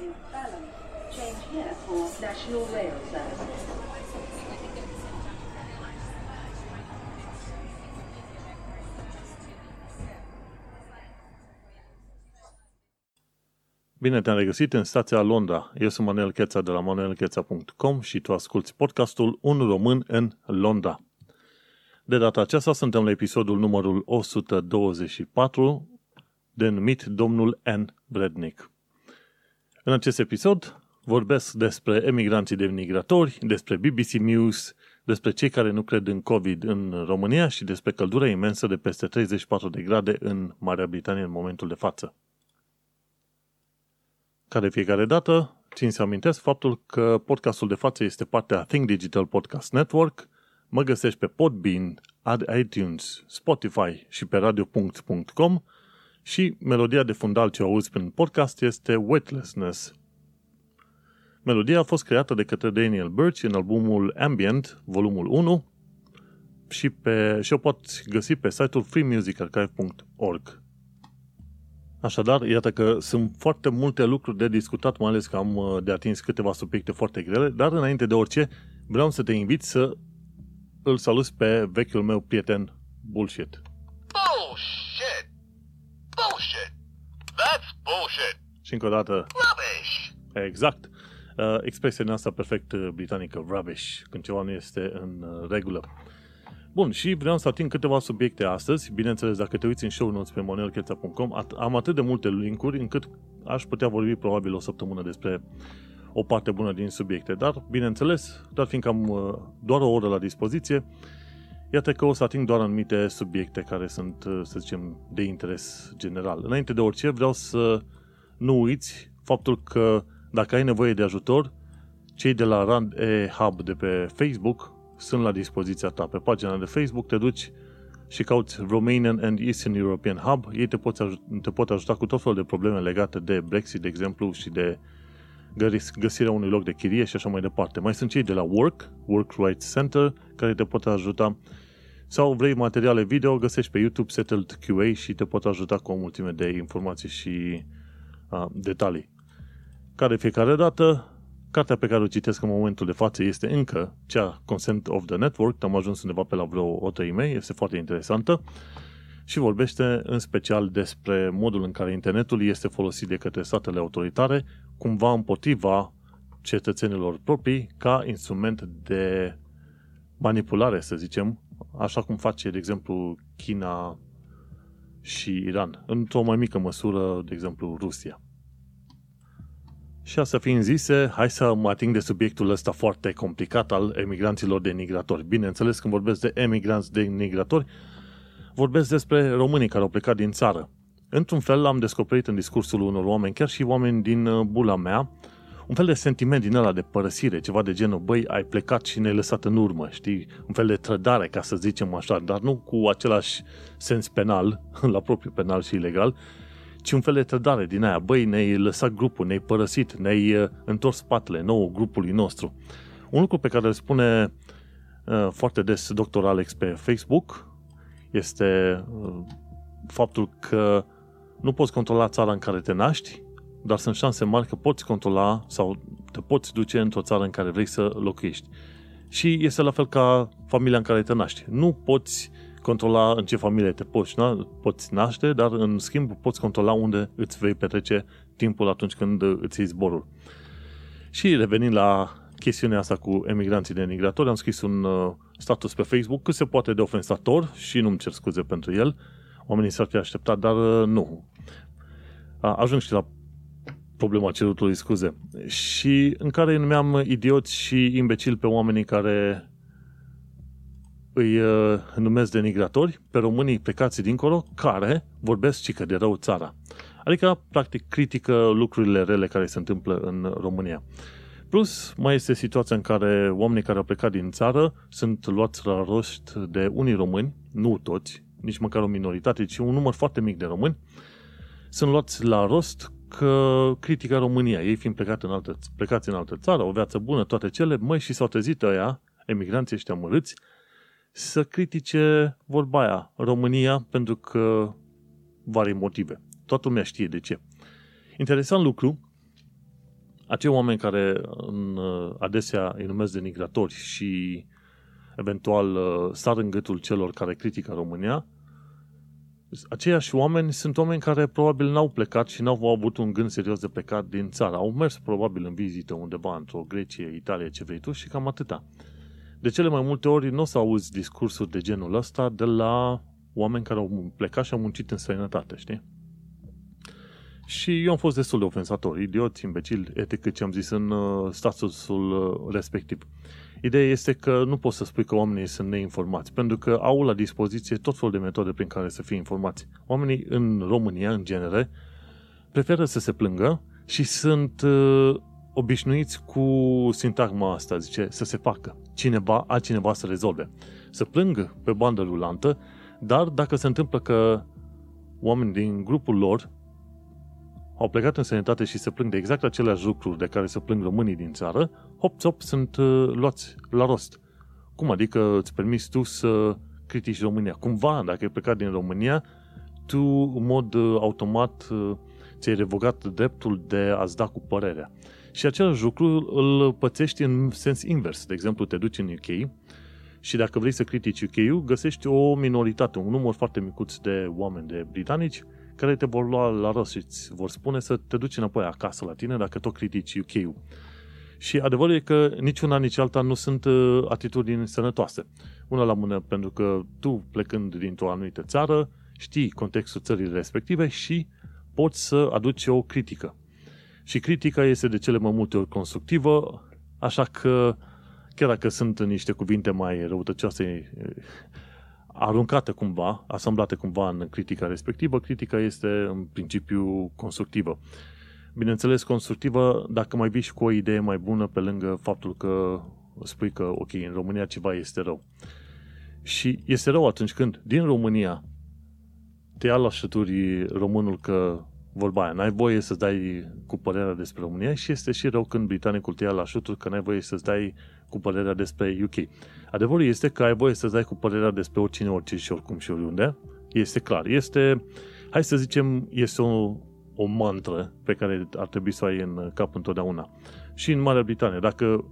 is Balham. Change here for National Rail Service. Bine te-am regăsit în stația Londra. Eu sunt Manuel Cheța de la manuelcheța.com și tu asculti podcastul Un român în Londra. De data aceasta suntem la episodul numărul 124, denumit Domnul N. Brednick. În acest episod vorbesc despre emigranții de migratori, despre BBC News, despre cei care nu cred în COVID în România și despre căldura imensă de peste 34 de grade în Marea Britanie în momentul de față. Ca de fiecare dată, țin să amintesc faptul că podcastul de față este partea Think Digital Podcast Network. Mă găsești pe Podbean, iTunes, Spotify și pe radio.com și melodia de fundal ce auzi prin podcast este Weightlessness. Melodia a fost creată de către Daniel Birch în albumul Ambient, volumul 1, și, pe, și o poți găsi pe site-ul freemusicarchive.org. Așadar, iată că sunt foarte multe lucruri de discutat, mai ales că am uh, de atins câteva subiecte foarte grele, dar înainte de orice, vreau să te invit să îl salut pe vechiul meu prieten Bullshit. Bullshit! Bullshit! That's bullshit! Și încă o dată, Rubbish! exact, uh, expresia noastră perfect uh, britanică, rubbish, când ceva nu este în uh, regulă. Bun, și vreau să ating câteva subiecte astăzi. Bineînțeles, dacă te uiți în show notes pe monelcheța.com, am atât de multe linkuri încât aș putea vorbi probabil o săptămână despre o parte bună din subiecte. Dar, bineînțeles, dar fiindcă am uh, doar o oră la dispoziție, iată că o să ating doar anumite subiecte care sunt, uh, să zicem, de interes general. Înainte de orice, vreau să nu uiți faptul că dacă ai nevoie de ajutor, cei de la Rand e Hub de pe Facebook sunt la dispoziția ta. Pe pagina de Facebook te duci și cauți Romanian and Eastern European Hub. Ei te pot, aj- te pot ajuta cu tot felul de probleme legate de Brexit, de exemplu, și de găsirea unui loc de chirie și așa mai departe. Mai sunt cei de la Work, Work Rights Center, care te pot ajuta sau vrei materiale video, găsești pe YouTube Settled QA și te pot ajuta cu o mulțime de informații și uh, detalii. Ca de fiecare dată, Cartea pe care o citesc în momentul de față este încă cea Consent of the Network, am ajuns undeva pe la vreo o treime, este foarte interesantă și vorbește în special despre modul în care internetul este folosit de către statele autoritare cumva împotriva cetățenilor proprii ca instrument de manipulare, să zicem, așa cum face, de exemplu, China și Iran, într-o mai mică măsură, de exemplu, Rusia. Și asta fiind zise, hai să mă ating de subiectul ăsta foarte complicat al emigranților de migratori. Bineînțeles, când vorbesc de emigranți de migratori, vorbesc despre românii care au plecat din țară. Într-un fel am descoperit în discursul unor oameni, chiar și oameni din uh, bula mea, un fel de sentiment din ăla de părăsire, ceva de genul, băi, ai plecat și ne-ai lăsat în urmă, știi? Un fel de trădare, ca să zicem așa, dar nu cu același sens penal, la propriu penal și ilegal, ci un fel de trădare din aia. Băi, ne-ai lăsat grupul, ne-ai părăsit, ne-ai uh, întors spatele nou grupului nostru. Un lucru pe care îl spune uh, foarte des dr. Alex pe Facebook este uh, faptul că nu poți controla țara în care te naști, dar sunt șanse mari că poți controla sau te poți duce într-o țară în care vrei să locuiești. Și este la fel ca familia în care te naști. Nu poți controla în ce familie te poți, na- poți naște, dar în schimb poți controla unde îți vei petrece timpul atunci când îți iei zborul. Și revenind la chestiunea asta cu emigranții de migratori, am scris un uh, status pe Facebook cât se poate de ofensator și nu-mi cer scuze pentru el. Oamenii s-ar fi așteptat, dar uh, nu. Ajung și la problema cerutului scuze. Și în care numeam idioți și imbecil pe oamenii care îi uh, numesc denigratori pe românii plecați dincolo care vorbesc cică de rău țara. Adică, practic, critică lucrurile rele care se întâmplă în România. Plus, mai este situația în care oamenii care au plecat din țară sunt luați la rost de unii români, nu toți, nici măcar o minoritate, ci un număr foarte mic de români, sunt luați la rost că critică România, ei fiind plecat în altă, plecați în altă țară, o viață bună, toate cele, măi, și s-au trezit ăia, emigranții ăștia mărâți, să critique vorba aia, România, pentru că vari motive. Toată lumea știe de ce. Interesant lucru acei oameni care în, uh, adesea îi numesc denigratori și eventual uh, sar în gâtul celor care critică România, aceiași oameni sunt oameni care probabil n-au plecat și n-au avut un gând serios de plecat din țară. Au mers probabil în vizită undeva într-o Grecie, Italia, ce vrei tu și cam atâta. De cele mai multe ori nu o să auzi discursuri de genul ăsta de la oameni care au plecat și au muncit în străinătate, știi? Și eu am fost destul de ofensator, idiot, imbecil, etic, ce am zis în uh, statusul uh, respectiv. Ideea este că nu poți să spui că oamenii sunt neinformați, pentru că au la dispoziție tot felul de metode prin care să fie informați. Oamenii în România, în genere, preferă să se plângă și sunt uh, obișnuiți cu sintagma asta, zice, să se facă. Cineva, altcineva să rezolve. Să plângă pe bandă rulantă, dar dacă se întâmplă că oameni din grupul lor au plecat în sănătate și se plâng de exact aceleași lucruri de care se plâng românii din țară, hop, hop, sunt uh, luați la rost. Cum adică îți permiți tu să critici România? Cumva, dacă ai plecat din România, tu, în mod uh, automat, uh, ți-ai revogat dreptul de a-ți da cu părerea. Și același lucru îl pățești în sens invers. De exemplu, te duci în UK și dacă vrei să critici UK-ul, găsești o minoritate, un număr foarte micuț de oameni de britanici care te vor lua la rost și îți vor spune să te duci înapoi acasă la tine dacă tot critici UK-ul. Și adevărul e că nici una, nici alta nu sunt uh, atitudini sănătoase. Una la mână pentru că tu, plecând dintr-o anumită țară, știi contextul țării respective și poți să aduci o critică. Și critica este de cele mai multe ori constructivă, așa că chiar dacă sunt niște cuvinte mai răutăcioase aruncate cumva, asamblate cumva în critica respectivă, critica este în principiu constructivă. Bineînțeles, constructivă dacă mai vii și cu o idee mai bună pe lângă faptul că spui că, ok, în România ceva este rău. Și este rău atunci când din România te ia la șături românul că vorba aia, n-ai voie să-ți dai cu părerea despre România și este și rău când britanicul te ia la șuturi că n-ai voie să-ți dai cu părerea despre UK. Adevărul este că ai voie să-ți dai cu părerea despre oricine, orice și oricum și oriunde. Este clar. Este, hai să zicem, este o, o mantră pe care ar trebui să o ai în cap întotdeauna. Și în Marea Britanie, dacă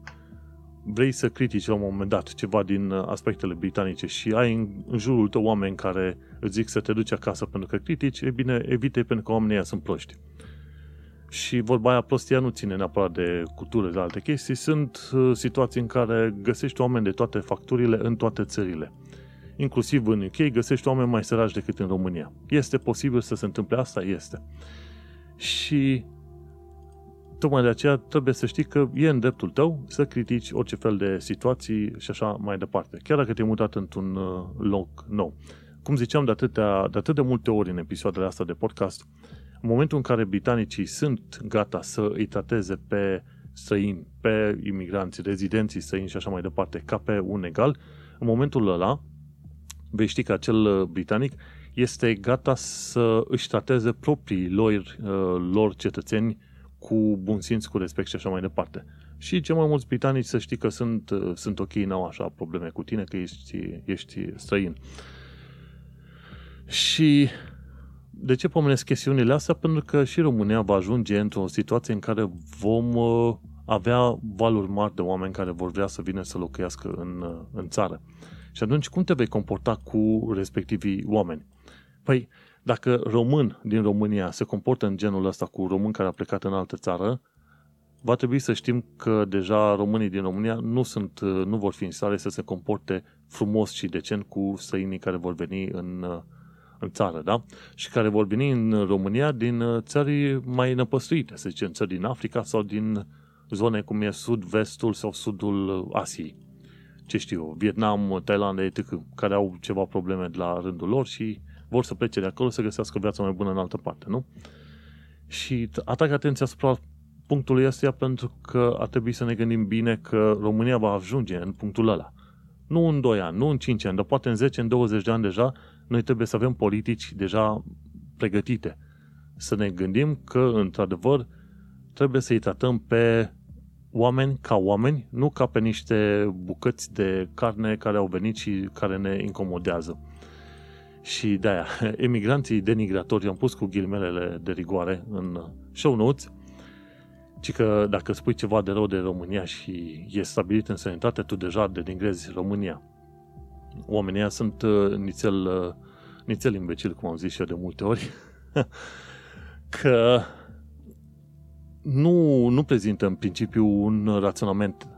vrei să critici la un moment dat ceva din aspectele britanice și ai în, în jurul tău oameni care îți zic să te duci acasă pentru că critici, e bine, evite pentru că oamenii sunt proști. Și vorba aia, prostia nu ține neapărat de cultură, de alte chestii. Sunt uh, situații în care găsești oameni de toate facturile în toate țările. Inclusiv în UK găsești oameni mai săraci decât în România. Este posibil să se întâmple asta? Este. Și tocmai de aceea trebuie să știi că e în dreptul tău să critici orice fel de situații și așa mai departe. Chiar dacă te-ai mutat într-un uh, loc nou. Cum ziceam de, atâtea, de atât de multe ori în episoadele astea de podcast, în momentul în care britanicii sunt gata să îi trateze pe străini, pe imigranți, rezidenții străini și așa mai departe, ca pe un egal, în momentul ăla vei ști că acel britanic este gata să își trateze proprii lor, uh, lor cetățeni cu bun simț, cu respect și așa mai departe. Și cei mai mulți britanici să știi că sunt, uh, sunt ok, n-au așa probleme cu tine, că ești, ești străin. Și de ce pomenesc chestiunile astea? Pentru că și România va ajunge într-o situație în care vom uh, avea valuri mari de oameni care vor vrea să vină să locuiască în, uh, în țară. Și atunci cum te vei comporta cu respectivii oameni? Păi, dacă român din România se comportă în genul ăsta cu român care a plecat în altă țară, va trebui să știm că deja românii din România nu, sunt, uh, nu vor fi în stare să se comporte frumos și decent cu străinii care vor veni în, în țară, da? Și care vor veni în România din uh, țări mai năpăstuite, să zicem, țări din Africa sau din zone cum e sud-vestul sau sudul Asiei. Ce știu, Vietnam, Thailand, etc., care au ceva probleme de la rândul lor și vor să plece de acolo să găsească o viață mai bună în altă parte, nu? Și atrag atenția asupra punctului ăsta pentru că ar trebui să ne gândim bine că România va ajunge în punctul ăla. Nu în 2 ani, nu în 5 ani, dar poate în 10, în 20 de ani deja noi trebuie să avem politici deja pregătite. Să ne gândim că, într-adevăr, trebuie să-i tratăm pe oameni ca oameni, nu ca pe niște bucăți de carne care au venit și care ne incomodează. Și de-aia, emigranții denigratori, am pus cu ghilmelele de rigoare în show notes, ci că dacă spui ceva de rău de România și e stabilit în sănătate, tu deja denigrezi România. Oamenii ăia sunt uh, nițel, uh, nițel imbecil, cum am zis și eu de multe ori, că nu, nu prezintă în principiu un raționament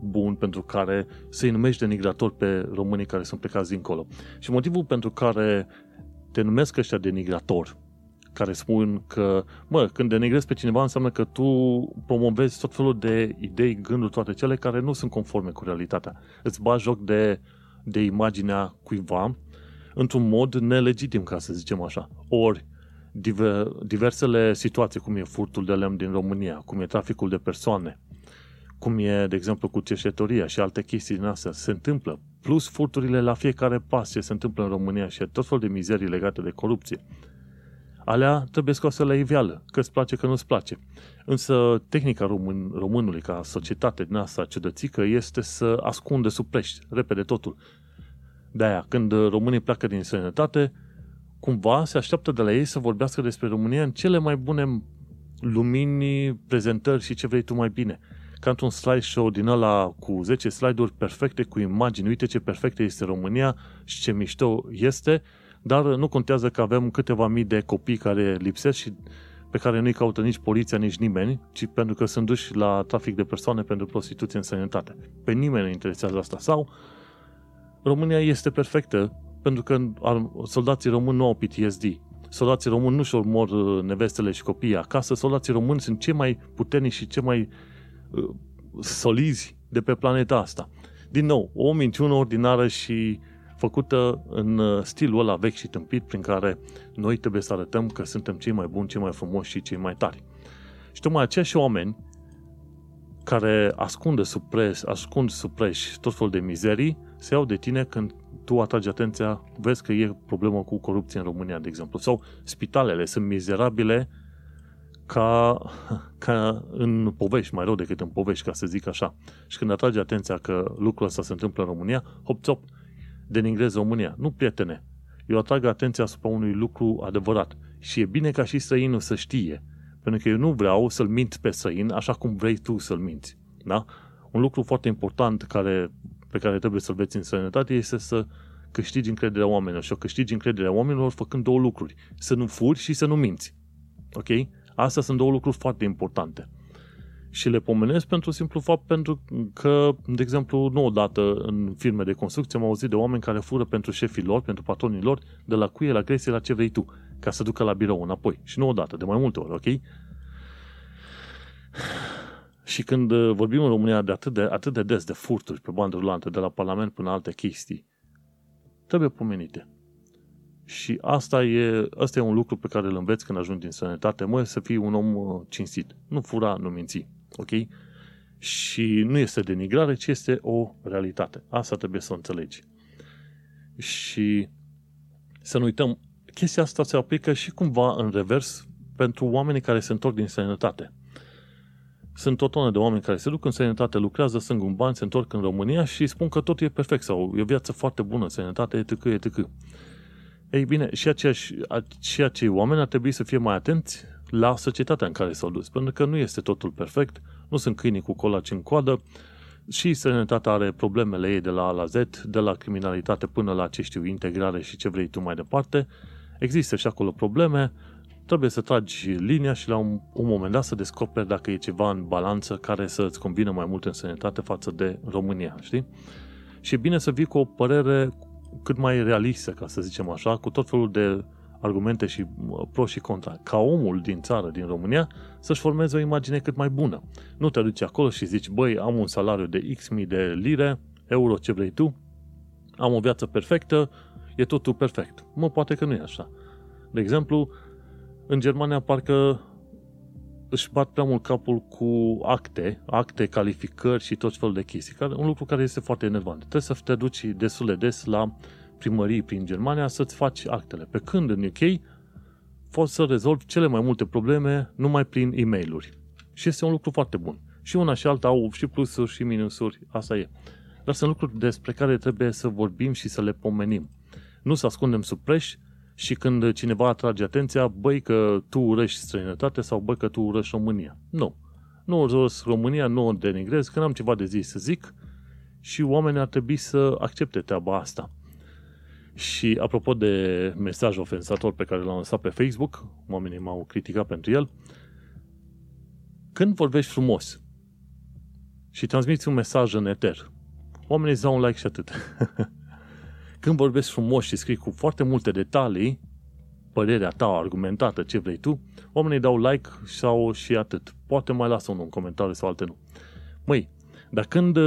bun pentru care să-i numești denigrator pe românii care sunt plecați dincolo. Și motivul pentru care te numesc ăștia denigrator, care spun că, mă, când denigrezi pe cineva înseamnă că tu promovezi tot felul de idei, gânduri, toate cele care nu sunt conforme cu realitatea. Îți bagi joc de, de imaginea cuiva într-un mod nelegitim, ca să zicem așa. Ori, diver, diversele situații, cum e furtul de lemn din România, cum e traficul de persoane, cum e, de exemplu, cu cercetoria și alte chestii din astea, se întâmplă. Plus furturile la fiecare pas ce se întâmplă în România și tot felul de mizerii legate de corupție. Alea trebuie scoase la iveală, că îți place, că nu îți place. Însă tehnica român, românului ca societate din asta ciudățică este să ascunde sub prești, repede totul. De-aia, când românii pleacă din sănătate, cumva se așteaptă de la ei să vorbească despre România în cele mai bune lumini, prezentări și ce vrei tu mai bine. Ca într-un slideshow din ăla cu 10 slide-uri perfecte, cu imagini, uite ce perfectă este România și ce mișto este, dar nu contează că avem câteva mii de copii care lipsesc și pe care nu-i caută nici poliția, nici nimeni, ci pentru că sunt duși la trafic de persoane pentru prostituție în sănătate. Pe nimeni nu interesează asta. Sau România este perfectă pentru că soldații români nu au PTSD. Soldații români nu-și omor uh, nevestele și copiii acasă. Soldații români sunt cei mai puternici și cei mai uh, solizi de pe planeta asta. Din nou, o minciună ordinară și făcută în uh, stilul ăla vechi și tâmpit prin care noi trebuie să arătăm că suntem cei mai buni, cei mai frumoși și cei mai tari. Și tocmai aceiași oameni care ascunde sub preș, ascund sub preș tot felul de mizerii, se iau de tine când tu atragi atenția, vezi că e problemă cu corupție în România, de exemplu. Sau spitalele sunt mizerabile ca, ca în povești, mai rău decât în povești, ca să zic așa. Și când atragi atenția că lucrul ăsta se întâmplă în România, hop, hop, denigrezi România. Nu, prietene. Eu atrag atenția asupra unui lucru adevărat. Și e bine ca și străinul să știe. Pentru că eu nu vreau să-l mint pe străin așa cum vrei tu să-l minți. Da? Un lucru foarte important care, pe care trebuie să-l veți în sănătate este să câștigi încrederea oamenilor. Și o câștigi încrederea oamenilor făcând două lucruri. Să nu furi și să nu minți. Ok? Astea sunt două lucruri foarte importante. Și le pomenesc pentru simplu fapt pentru că, de exemplu, nu odată în firme de construcție am auzit de oameni care fură pentru șefii lor, pentru patronii lor, de la cuie la gresie la ce vrei tu, ca să ducă la birou înapoi. Și nu odată, de mai multe ori, ok? Și când uh, vorbim în România de atât de, atât de des de furturi pe bandă rulantă, de la Parlament până alte chestii, trebuie pomenite. Și asta e, asta e un lucru pe care îl înveți când ajungi în sănătate, mă, să fii un om uh, cinstit. Nu fura, nu minți. Ok? Și nu este denigrare, ci este o realitate. Asta trebuie să o înțelegi. Și să nu uităm, chestia asta se aplică și cumva în revers pentru oamenii care se întorc din sănătate. Sunt o tonă de oameni care se duc în sănătate, lucrează, sunt un bani, se întorc în România și spun că tot e perfect sau e o viață foarte bună, sănătate, etc., etc. Ei bine, și, aceeași, și acei oameni ar trebui să fie mai atenți la societatea în care s-au dus, pentru că nu este totul perfect, nu sunt câinii cu colaci în coadă și sănătatea are problemele ei de la A la Z, de la criminalitate până la, ce știu, integrare și ce vrei tu mai departe. Există și acolo probleme, trebuie să tragi linia și la un, un moment dat să descoperi dacă e ceva în balanță care să îți convină mai mult în sănătate față de România, știi? Și e bine să vii cu o părere cât mai realistă, ca să zicem așa, cu tot felul de argumente și pro și contra, ca omul din țară, din România, să-și formeze o imagine cât mai bună. Nu te duci acolo și zici, băi, am un salariu de X mii de lire, euro, ce vrei tu, am o viață perfectă, e totul perfect. Mă, poate că nu e așa. De exemplu, în Germania parcă își bat prea mult capul cu acte, acte, calificări și tot felul de chestii. Care, un lucru care este foarte enervant. Trebuie să te duci destul de des la primării prin Germania să-ți faci actele. Pe când în UK poți să rezolvi cele mai multe probleme numai prin e mail Și este un lucru foarte bun. Și una și alta au și plusuri și minusuri, asta e. Dar sunt lucruri despre care trebuie să vorbim și să le pomenim. Nu să ascundem sub preș și când cineva atrage atenția, băi că tu urăști străinătate sau băi că tu urăști România. Nu. nu urăsc România, nu o denigrez, când am ceva de zis să zic și oamenii ar trebui să accepte treaba asta. Și apropo de mesaj ofensator pe care l-am lăsat pe Facebook, oamenii m-au criticat pentru el, când vorbești frumos și transmiți un mesaj în eter, oamenii îți dau un like și atât. când vorbești frumos și scrii cu foarte multe detalii, părerea ta argumentată, ce vrei tu, oamenii dau like sau și atât. Poate mai lasă unul un comentariu sau alte nu. Măi, dar când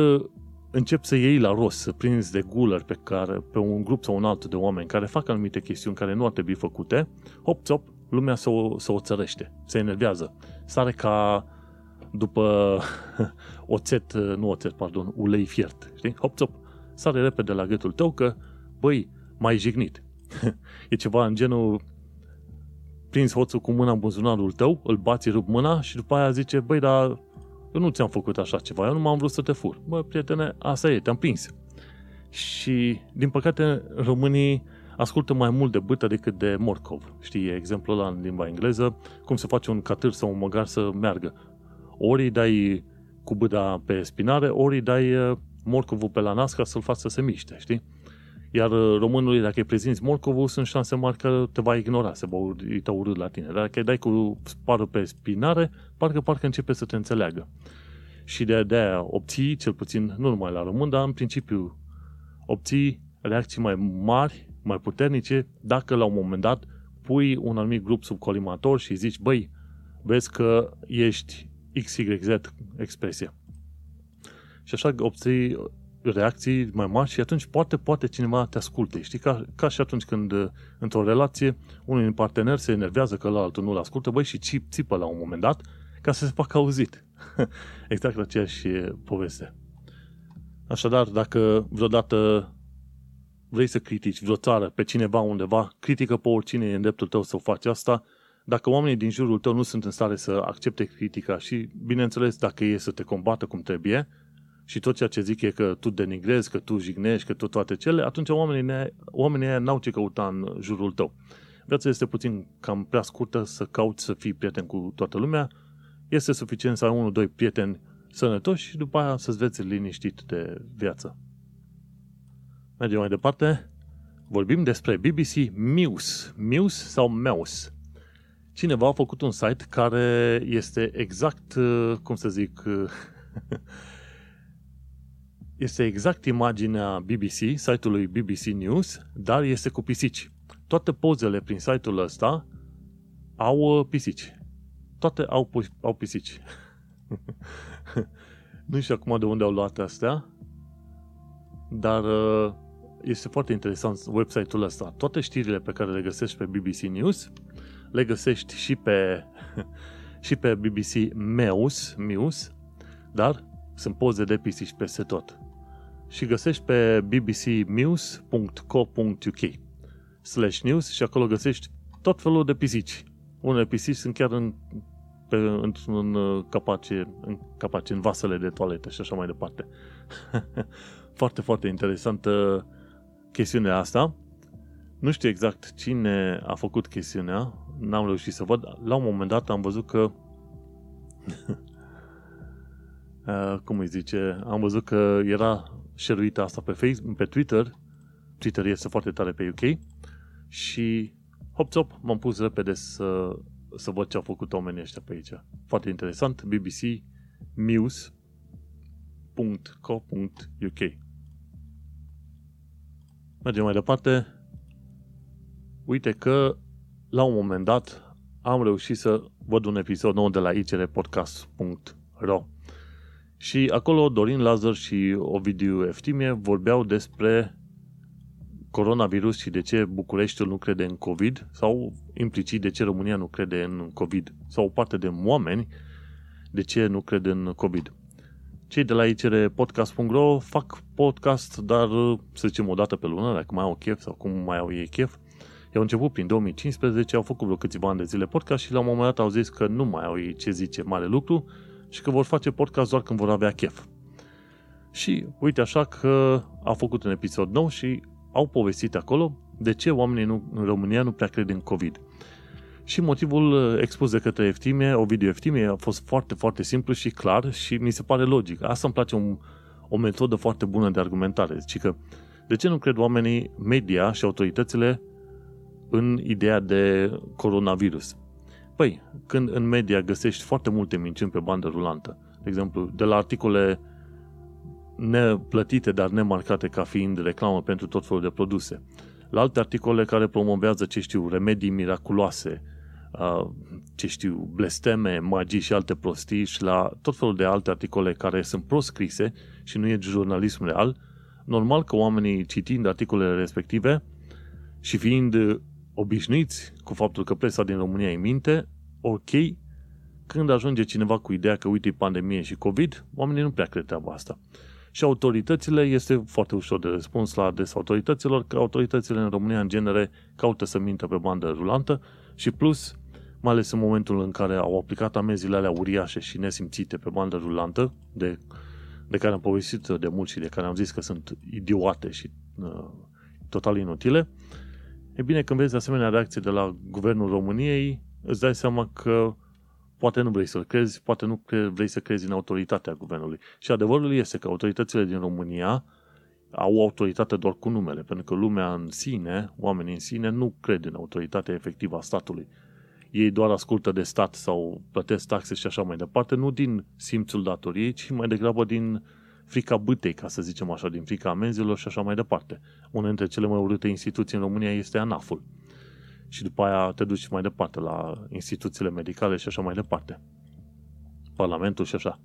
uh, încep să iei la rost, să prinzi de guler pe, care, pe un grup sau un altul de oameni care fac anumite chestiuni care nu ar trebui făcute, hop, hop, lumea se o, se o țărește, se enervează. Sare ca după oțet, nu oțet, pardon, ulei fiert, știi? Hop, hop, sare repede la gâtul tău că, băi, mai jignit. e ceva în genul prinzi hoțul cu mâna în buzunarul tău, îl bați, rup mâna și după aia zice, băi, dar eu nu ți-am făcut așa ceva, eu nu m-am vrut să te fur. Bă, prietene, asta e, te-am prins. Și, din păcate, românii ascultă mai mult de bâtă decât de morcov. Știi, exemplul ăla în limba engleză, cum se face un catâr sau un măgar să meargă. Ori îi dai cu bâda pe spinare, ori îi dai uh, morcovul pe la nas ca să-l faci să se miște, știi? Iar uh, românului, dacă îi prezinți morcovul, sunt șanse mari că te va ignora, se va uita urât la tine. Dar dacă îi dai cu sparul pe spinare, parcă parcă începe să te înțeleagă. Și de, de aia obții, cel puțin, nu numai la român, dar în principiu obții reacții mai mari, mai puternice, dacă la un moment dat pui un anumit grup sub colimator și zici, băi, vezi că ești XYZ expresie. Și așa obții reacții mai mari și atunci poate, poate cineva te asculte. Știi, ca, ca și atunci când într-o relație unul din partener se enervează că la altul nu-l ascultă, băi, și țip, țipă la un moment dat ca să se facă auzit. exact aceeași poveste. Așadar, dacă vreodată vrei să critici vreo țară pe cineva undeva, critică pe oricine e în dreptul tău să o faci asta, dacă oamenii din jurul tău nu sunt în stare să accepte critica și, bineînțeles, dacă e să te combată cum trebuie, și tot ceea ce zic e că tu denigrezi, că tu jignești, că tu toate cele, atunci oamenii, oamenii aia n-au ce căuta în jurul tău. Viața este puțin cam prea scurtă să cauți să fii prieten cu toată lumea. Este suficient să ai unul, doi prieteni sănătoși și după aia să-ți veți liniștit de viață. Mergem mai departe. Vorbim despre BBC Muse. Muse sau Mouse. Cineva a făcut un site care este exact, cum să zic, este exact imaginea BBC, site-ului BBC News, dar este cu pisici. Toate pozele prin site-ul ăsta au uh, pisici. Toate au, au pisici. nu știu acum de unde au luat astea, dar uh, este foarte interesant website-ul ăsta. Toate știrile pe care le găsești pe BBC News le găsești și pe, și pe BBC Meus, Meus, dar sunt poze de pisici peste tot și găsești pe bbcnews.co.uk slash news și acolo găsești tot felul de pisici. Unele pisici sunt chiar în, pe, într-un uh, capace, în capace, în vasele de toaletă și așa mai departe. foarte, foarte interesantă chestiunea asta. Nu știu exact cine a făcut chestiunea, n-am reușit să văd. La un moment dat am văzut că uh, cum îi zice, am văzut că era share asta pe Facebook, pe Twitter. Twitter este foarte tare pe UK. Și hop hop, m-am pus repede să, să văd ce au făcut oamenii ăștia pe aici. Foarte interesant. BBC News.co.uk Mergem mai departe. Uite că la un moment dat am reușit să văd un episod nou de la icrpodcast.ro și acolo Dorin Lazar și Ovidiu Eftimie vorbeau despre coronavirus și de ce Bucureștiul nu crede în COVID sau implicit de ce România nu crede în COVID sau o parte de oameni de ce nu crede în COVID. Cei de la icrpodcast.ro fac podcast, dar să zicem o dată pe lună, dacă mai au chef sau cum mai au ei chef. I-au început prin 2015, au făcut vreo câțiva ani de zile podcast și la un moment dat au zis că nu mai au ei ce zice mare lucru și că vor face podcast doar când vor avea chef. Și uite așa că a făcut un episod nou și au povestit acolo de ce oamenii nu, în România nu prea cred în COVID. Și motivul uh, expus de către Eftimie, Ovidiu Eftimie, a fost foarte, foarte simplu și clar și mi se pare logic. Asta îmi place un, o metodă foarte bună de argumentare. Zice că de ce nu cred oamenii, media și autoritățile în ideea de coronavirus? Păi, când în media găsești foarte multe minciuni pe bandă rulantă, de exemplu, de la articole neplătite, dar nemarcate ca fiind reclamă pentru tot felul de produse, la alte articole care promovează, ce știu, remedii miraculoase, ce știu, blesteme, magii și alte prostii și la tot felul de alte articole care sunt proscrise și nu e jurnalism real, normal că oamenii citind articolele respective și fiind obișnuiți cu faptul că presa din România e minte, ok, când ajunge cineva cu ideea că uite pandemie și COVID, oamenii nu prea cred treaba asta. Și autoritățile, este foarte ușor de răspuns la adresa autorităților, că autoritățile în România, în genere, caută să mintă pe bandă rulantă și plus, mai ales în momentul în care au aplicat amenziile alea uriașe și nesimțite pe bandă rulantă, de, de care am povestit de mult și de care am zis că sunt idiote și uh, total inutile, e bine, când vezi asemenea reacție de la Guvernul României, îți dai seama că poate nu vrei să-l crezi, poate nu vrei să crezi în autoritatea guvernului. Și adevărul este că autoritățile din România au autoritate doar cu numele, pentru că lumea în sine, oamenii în sine, nu cred în autoritatea efectivă a statului. Ei doar ascultă de stat sau plătesc taxe și așa mai departe, nu din simțul datoriei, ci mai degrabă din frica bâtei, ca să zicem așa, din frica amenzilor și așa mai departe. Una dintre cele mai urâte instituții în România este ANAF-ul și după aia te duci mai departe la instituțiile medicale și așa mai departe. Parlamentul și așa.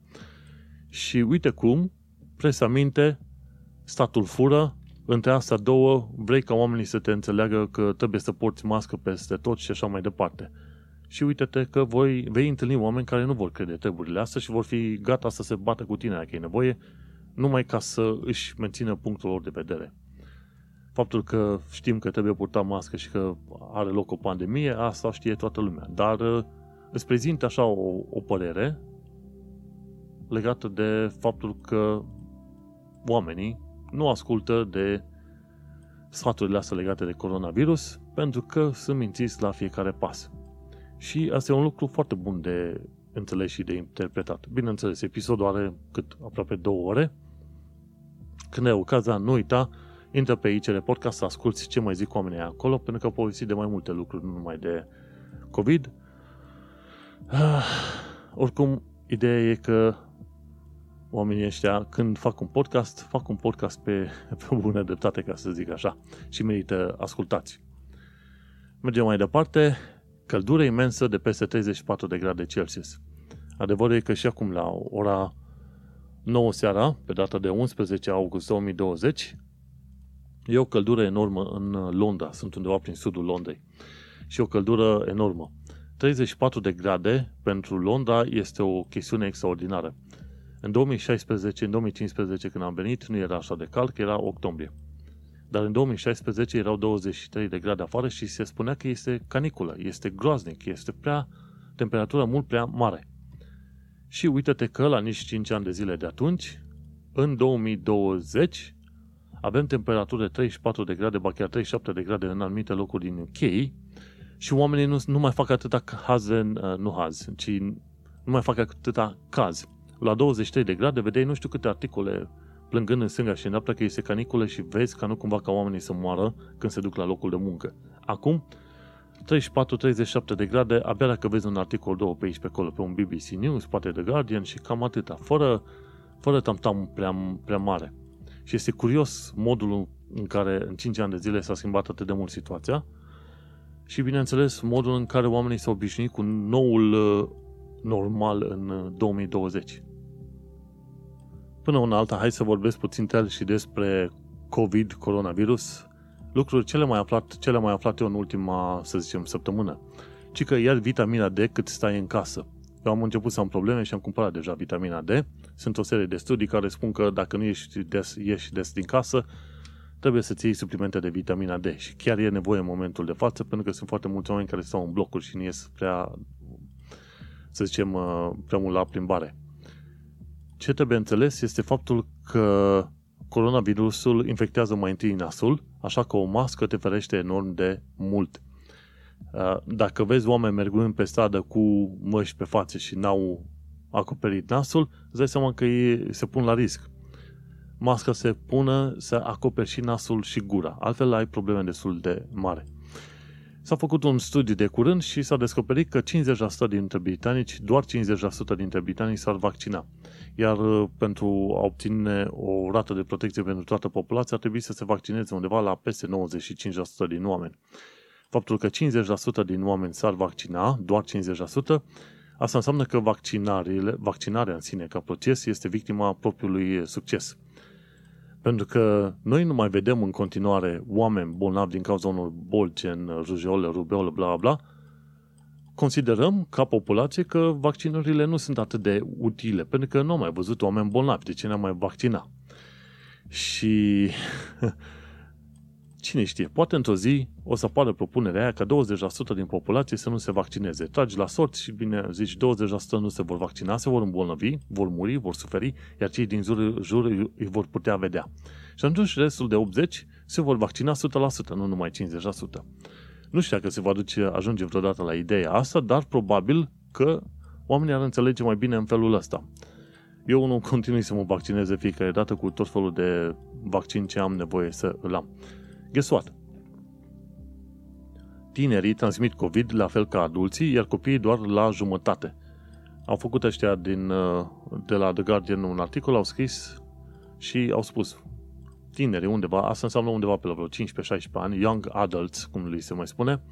Și uite cum, presa minte, statul fură, între astea două vrei ca oamenii să te înțeleagă că trebuie să porți mască peste tot și așa mai departe. Și uite-te că voi, vei întâlni oameni care nu vor crede treburile astea și vor fi gata să se bată cu tine dacă e nevoie, numai ca să își mențină punctul lor de vedere faptul că știm că trebuie purta mască și că are loc o pandemie, asta știe toată lumea. Dar uh, îți prezint așa o, o părere legată de faptul că oamenii nu ascultă de sfaturile astea legate de coronavirus pentru că sunt mințiți la fiecare pas. Și asta e un lucru foarte bun de înțeles și de interpretat. Bineînțeles, episodul are cât aproape două ore. Când ai ocazia, nu uita intră pe ICL Podcast să asculti ce mai zic oamenii acolo, pentru că au povestit de mai multe lucruri, nu numai de COVID. Ah, oricum, ideea e că oamenii ăștia, când fac un podcast, fac un podcast pe, pe bună dreptate, ca să zic așa, și merită ascultați. Mergem mai departe, căldură imensă de peste 34 de grade Celsius. Adevărul e că și acum la ora 9 seara, pe data de 11 august 2020, E o căldură enormă în Londra, sunt undeva prin sudul Londrei. Și o căldură enormă. 34 de grade pentru Londra este o chestiune extraordinară. În 2016, în 2015 când am venit, nu era așa de cald, că era octombrie. Dar în 2016 erau 23 de grade afară și se spunea că este caniculă, este groaznic, este prea, temperatura mult prea mare. Și uite-te că la nici 5 ani de zile de atunci, în 2020, avem temperaturi de 34 de grade, ba chiar 37 de grade în anumite locuri din UK și oamenii nu, nu mai fac atâta haz, uh, nu haz, ci nu mai fac atâta caz. La 23 de grade vedeai nu știu câte articole plângând în stânga și în dreapta că este caniculă și vezi ca nu cumva ca oamenii să moară când se duc la locul de muncă. Acum, 34-37 de grade, abia dacă vezi un articol, două pe aici pe acolo, pe un BBC News, poate The Guardian și cam atâta, fără, fără tam-tam prea, prea mare. Și este curios modul în care în 5 ani de zile s-a schimbat atât de mult situația și, bineînțeles, modul în care oamenii s-au obișnuit cu noul uh, normal în 2020. Uh, Până una alta, hai să vorbesc puțin tel și despre COVID, coronavirus, lucruri cele mai, aflat, cele mai aflate în ultima, să zicem, săptămână. Ci că iar vitamina D cât stai în casă. Eu am început să am probleme și am cumpărat deja vitamina D. Sunt o serie de studii care spun că dacă nu ieși des, ieși des din casă, trebuie să-ți iei suplimente de vitamina D. Și chiar e nevoie în momentul de față, pentru că sunt foarte mulți oameni care stau în blocuri și nu ies prea, să zicem, uh, prea mult la plimbare. Ce trebuie înțeles este faptul că coronavirusul infectează mai întâi nasul, așa că o mască te ferește enorm de mult. Uh, Dacă vezi oameni mergând pe stradă cu măști pe față și n-au acoperit nasul, îți dai seama că ei se pun la risc. Masca se pună să acoperi și nasul și gura. Altfel ai probleme destul de mari. S-a făcut un studiu de curând și s-a descoperit că 50% dintre britanici, doar 50% dintre britanici s-ar vaccina. Iar uh, pentru a obține o rată de protecție pentru toată populația ar trebui să se vaccineze undeva la peste 95% din oameni. Faptul că 50% din oameni s-ar vaccina, doar 50%, asta înseamnă că vaccinarea în sine ca proces este victima propriului succes. Pentru că noi nu mai vedem în continuare oameni bolnavi din cauza unor bolți gen rujeolă, rubeolă, bla bla, considerăm ca populație că vaccinurile nu sunt atât de utile, pentru că nu am mai văzut oameni bolnavi, de ce ne-am mai vaccina? Și cine știe, poate într-o zi o să apară propunerea aia ca 20% din populație să nu se vaccineze. Tragi la sort și bine zici 20% nu se vor vaccina, se vor îmbolnăvi, vor muri, vor suferi, iar cei din jur, jur îi vor putea vedea. Și atunci restul de 80% se vor vaccina 100%, nu numai 50%. Nu știu dacă se va duce, ajunge vreodată la ideea asta, dar probabil că oamenii ar înțelege mai bine în felul ăsta. Eu nu continui să mă vaccineze fiecare dată cu tot felul de vaccin ce am nevoie să îl am. Guess what? Tinerii transmit COVID la fel ca adulții, iar copiii doar la jumătate. Au făcut ăștia din, uh, de la The Guardian un articol, au scris și au spus tinerii undeva, asta înseamnă undeva pe la vreo 15-16 ani, young adults, cum li se mai spune,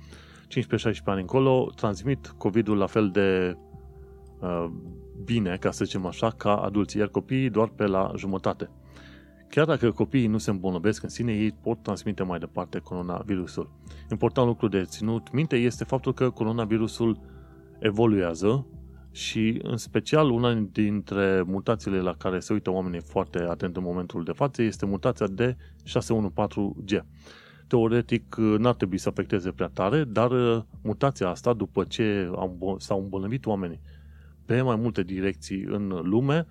15-16 ani încolo, transmit COVID-ul la fel de uh, bine, ca să zicem așa, ca adulții, iar copiii doar pe la jumătate. Chiar dacă copiii nu se îmbolnăvesc în sine, ei pot transmite mai departe coronavirusul. Important lucru de ținut minte este faptul că coronavirusul evoluează și în special una dintre mutațiile la care se uită oamenii foarte atent în momentul de față este mutația de 614G. Teoretic n-ar trebui să afecteze prea tare, dar uh, mutația asta, după ce s-au îmbolnăvit oamenii pe mai multe direcții în lume,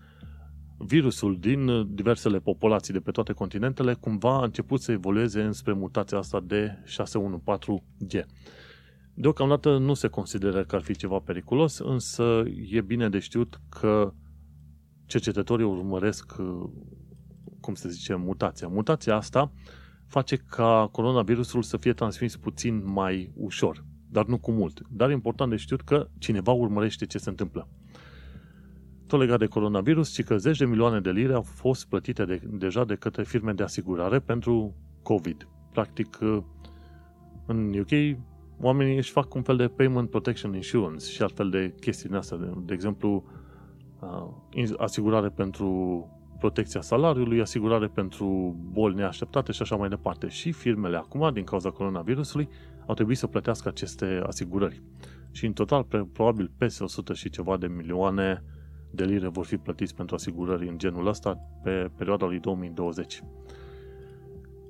virusul din diversele populații de pe toate continentele cumva a început să evolueze înspre mutația asta de 614G. Deocamdată nu se consideră că ar fi ceva periculos, însă e bine de știut că cercetătorii urmăresc, cum se zice, mutația. Mutația asta face ca coronavirusul să fie transmis puțin mai ușor, dar nu cu mult. Dar e important de știut că cineva urmărește ce se întâmplă. Tot legat de coronavirus, ci că zeci de milioane de lire au fost plătite de, deja de către firme de asigurare pentru COVID. Practic, în UK, oamenii își fac un fel de payment protection insurance și altfel de chestii din astea. De, de exemplu, asigurare pentru protecția salariului, asigurare pentru boli neașteptate și așa mai departe. Și firmele acum, din cauza coronavirusului, au trebuit să plătească aceste asigurări. Și în total, probabil peste 100 și ceva de milioane de lire vor fi plătiți pentru asigurări în genul ăsta pe perioada lui 2020.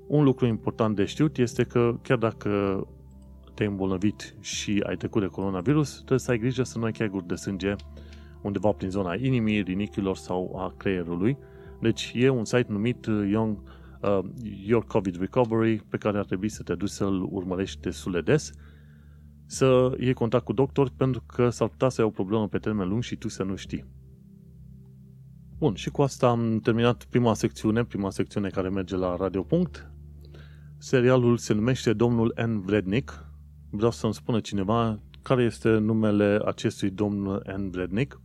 Un lucru important de știut este că chiar dacă te-ai îmbolnăvit și ai trecut de coronavirus, trebuie să ai grijă să nu ai cheaguri de sânge undeva prin zona inimii, rinichiilor sau a creierului. Deci e un site numit Young, uh, Your COVID Recovery pe care ar trebui să te duci să-l urmărești destul de des să iei contact cu doctor pentru că s-ar putea să ai o problemă pe termen lung și tu să nu știi. Bun, și cu asta am terminat prima secțiune, prima secțiune care merge la Radio Punct. Serialul se numește Domnul N. Vrednic. Vreau să-mi spună cineva care este numele acestui domn N. Vrednic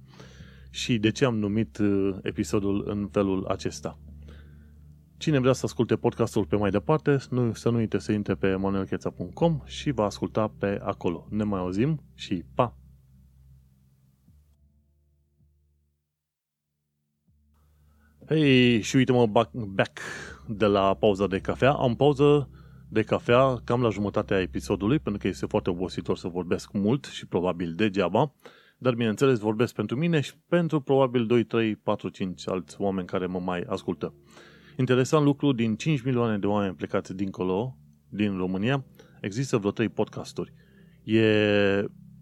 și de ce am numit uh, episodul în felul acesta. Cine vrea să asculte podcastul pe mai departe, nu, să nu uite să intre pe manuelcheța.com și va asculta pe acolo. Ne mai auzim și pa! Hei, și uite-mă back, back de la pauza de cafea. Am pauză de cafea cam la jumătatea episodului, pentru că este foarte obositor să vorbesc mult și probabil degeaba. Dar, bineînțeles, vorbesc pentru mine și pentru probabil 2, 3, 4, 5 alți oameni care mă mai ascultă. Interesant lucru, din 5 milioane de oameni plecați dincolo, din România, există vreo 3 podcasturi. E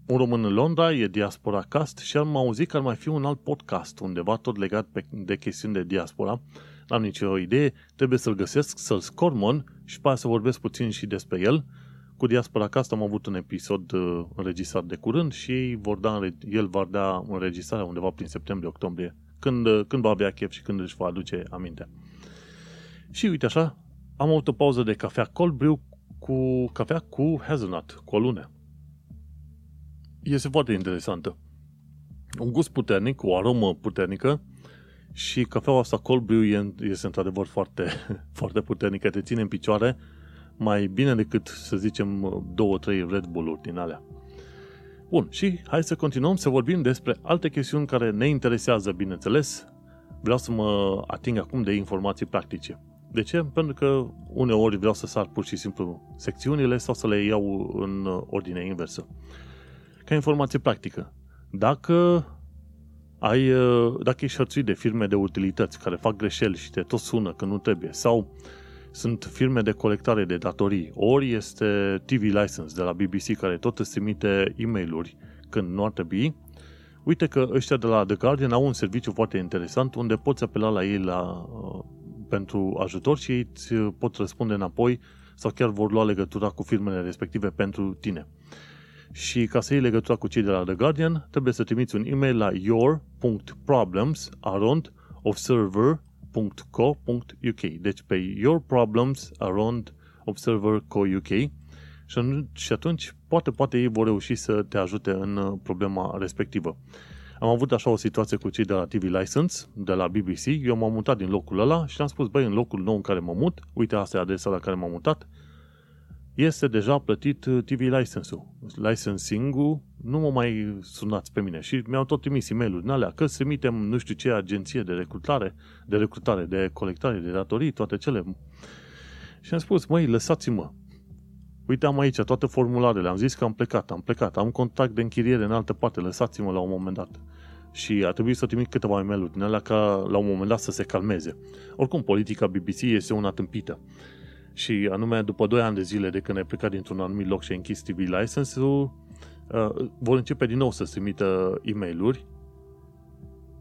un român în Londra, e Diaspora Cast și am auzit că ar mai fi un alt podcast undeva tot legat pe, de chestiuni de diaspora. N-am nicio idee, trebuie să-l găsesc, să-l scormon și pe să vorbesc puțin și despre el. Cu Diaspora Cast am avut un episod uh, înregistrat de curând și ei vor da, înre- el va da înregistrarea undeva prin septembrie-octombrie, când, uh, când va avea chef și când își va aduce aminte. Și uite așa, am avut o pauză de cafea cold brew cu cafea cu hazelnut, cu o lună. Este foarte interesantă. Un gust puternic, o aromă puternică și cafeaua asta cold brew e- este într-adevăr foarte, foarte puternică, te ține în picioare mai bine decât, să zicem, două, trei Red Bull-uri din alea. Bun, și hai să continuăm să vorbim despre alte chestiuni care ne interesează, bineînțeles. Vreau să mă ating acum de informații practice. De ce? Pentru că uneori vreau să sar pur și simplu secțiunile sau să le iau în ordine inversă. Ca informație practică. Dacă ai, dacă ești hărțuit de firme de utilități care fac greșeli și te tot sună când nu trebuie, sau sunt firme de colectare de datorii, ori este TV license de la BBC care tot îți trimite e mail când nu ar trebui, uite că ăștia de la The Guardian au un serviciu foarte interesant unde poți apela la ei la, uh, pentru ajutor și ei îți pot răspunde înapoi sau chiar vor lua legătura cu firmele respective pentru tine. Și ca să iei legătura cu cei de la The Guardian, trebuie să trimiți un e-mail la your.problems around observer.co.uk Deci pe your problems around observer.co.uk și atunci poate, poate ei vor reuși să te ajute în uh, problema respectivă. Am avut așa o situație cu cei de la TV License, de la BBC, eu m-am mutat din locul ăla și am spus, băi, în locul nou în care mă mut, uite, asta e adresa la care m-am mutat, este deja plătit uh, TV license-ul. Licensing-ul, nu mă mai sunați pe mine. Și mi-au tot trimis e mail din alea, că să trimitem nu știu ce agenție de recrutare, de recrutare, de colectare, de datorii, toate cele. Și am spus, măi, lăsați-mă. Uite, am aici toate formularele, am zis că am plecat, am plecat, am contact de închiriere în altă parte, lăsați-mă la un moment dat. Și a trebuit să trimit câteva e mail din alea ca la un moment dat să se calmeze. Oricum, politica BBC este una tâmpită. Și anume, după 2 ani de zile de când ai plecat dintr-un anumit loc și ai închis TV license-ul, uh, vor începe din nou să-ți trimită e mail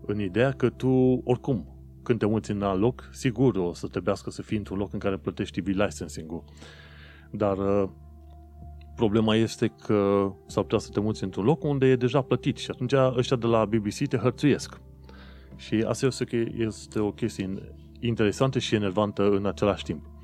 în ideea că tu, oricum, când te muți în alt loc, sigur o să trebuiască să fii într-un loc în care plătești TV licensing-ul. Dar uh, problema este că s-ar putea să te muți într-un loc unde e deja plătit și atunci ăștia de la BBC te hărțuiesc. Și asta este o chestie interesantă și enervantă în același timp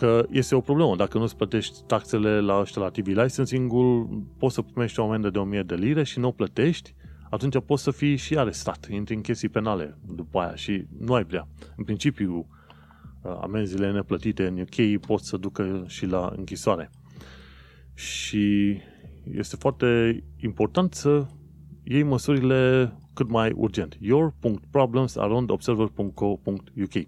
că este o problemă. Dacă nu-ți plătești taxele la ăștia la TV licensing-ul, poți să primești o amendă de 1000 de lire și nu o plătești, atunci poți să fii și arestat, intri în chestii penale după aia și nu ai prea. În principiu, amenziile neplătite în UK pot să ducă și la închisoare. Și este foarte important să iei măsurile cât mai urgent. your.problems around observer.co.uk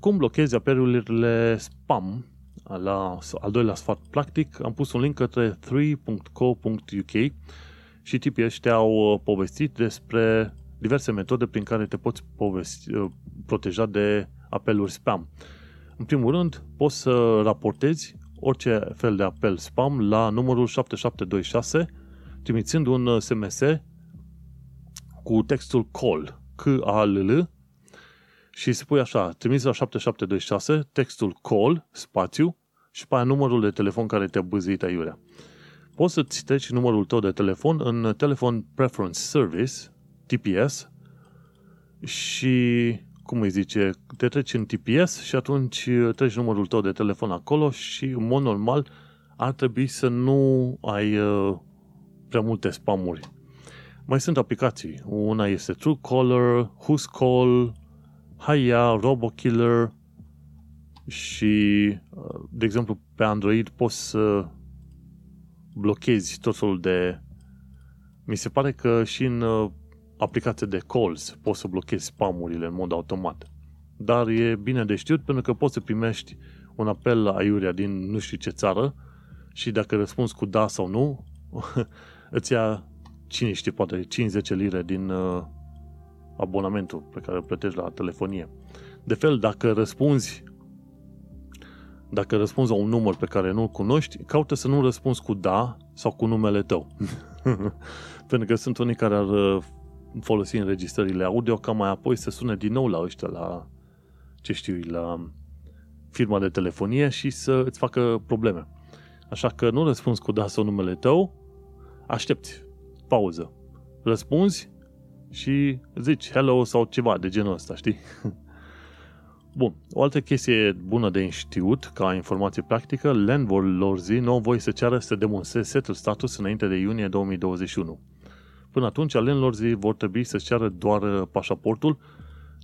cum blochezi apelurile spam la al doilea sfat practic, am pus un link către 3.co.uk și tipii ăștia au povestit despre diverse metode prin care te poți povesti, proteja de apeluri spam. În primul rând, poți să raportezi orice fel de apel spam la numărul 7726, trimițând un SMS cu textul call, C-A-L-L, și spui așa, trimis la 7726, textul call, spațiu, și pe aia numărul de telefon care te-a băzit aiurea. Poți să-ți treci numărul tău de telefon în Telephone Preference Service, TPS, și, cum îi zice, te treci în TPS și atunci treci numărul tău de telefon acolo și, în mod normal, ar trebui să nu ai uh, prea multe spamuri. Mai sunt aplicații. Una este Truecaller, Who's Call, Haya, RoboKiller și, de exemplu, pe Android poți să blochezi tot felul de... Mi se pare că și în aplicație de calls poți să blochezi spamurile în mod automat. Dar e bine de știut pentru că poți să primești un apel la aiurea din nu știu ce țară și dacă răspunzi cu da sau nu, îți ia, cine știe, poate 5-10 lire din abonamentul pe care îl plătești la telefonie. De fel, dacă răspunzi dacă răspunzi la un număr pe care nu-l cunoști, caută să nu răspunzi cu da sau cu numele tău. Pentru că sunt unii care ar uh, folosi înregistrările audio ca mai apoi să sune din nou la ăștia, la ce știu, la firma de telefonie și să îți facă probleme. Așa că nu răspunzi cu da sau numele tău, aștepți, pauză, răspunzi și zici hello sau ceva de genul ăsta, știi? Bun, o altă chestie bună de știut, ca informație practică, landlords nu au voie să ceară să demonstreze setul status înainte de iunie 2021. Până atunci, landlords vor trebui să ceară doar pașaportul,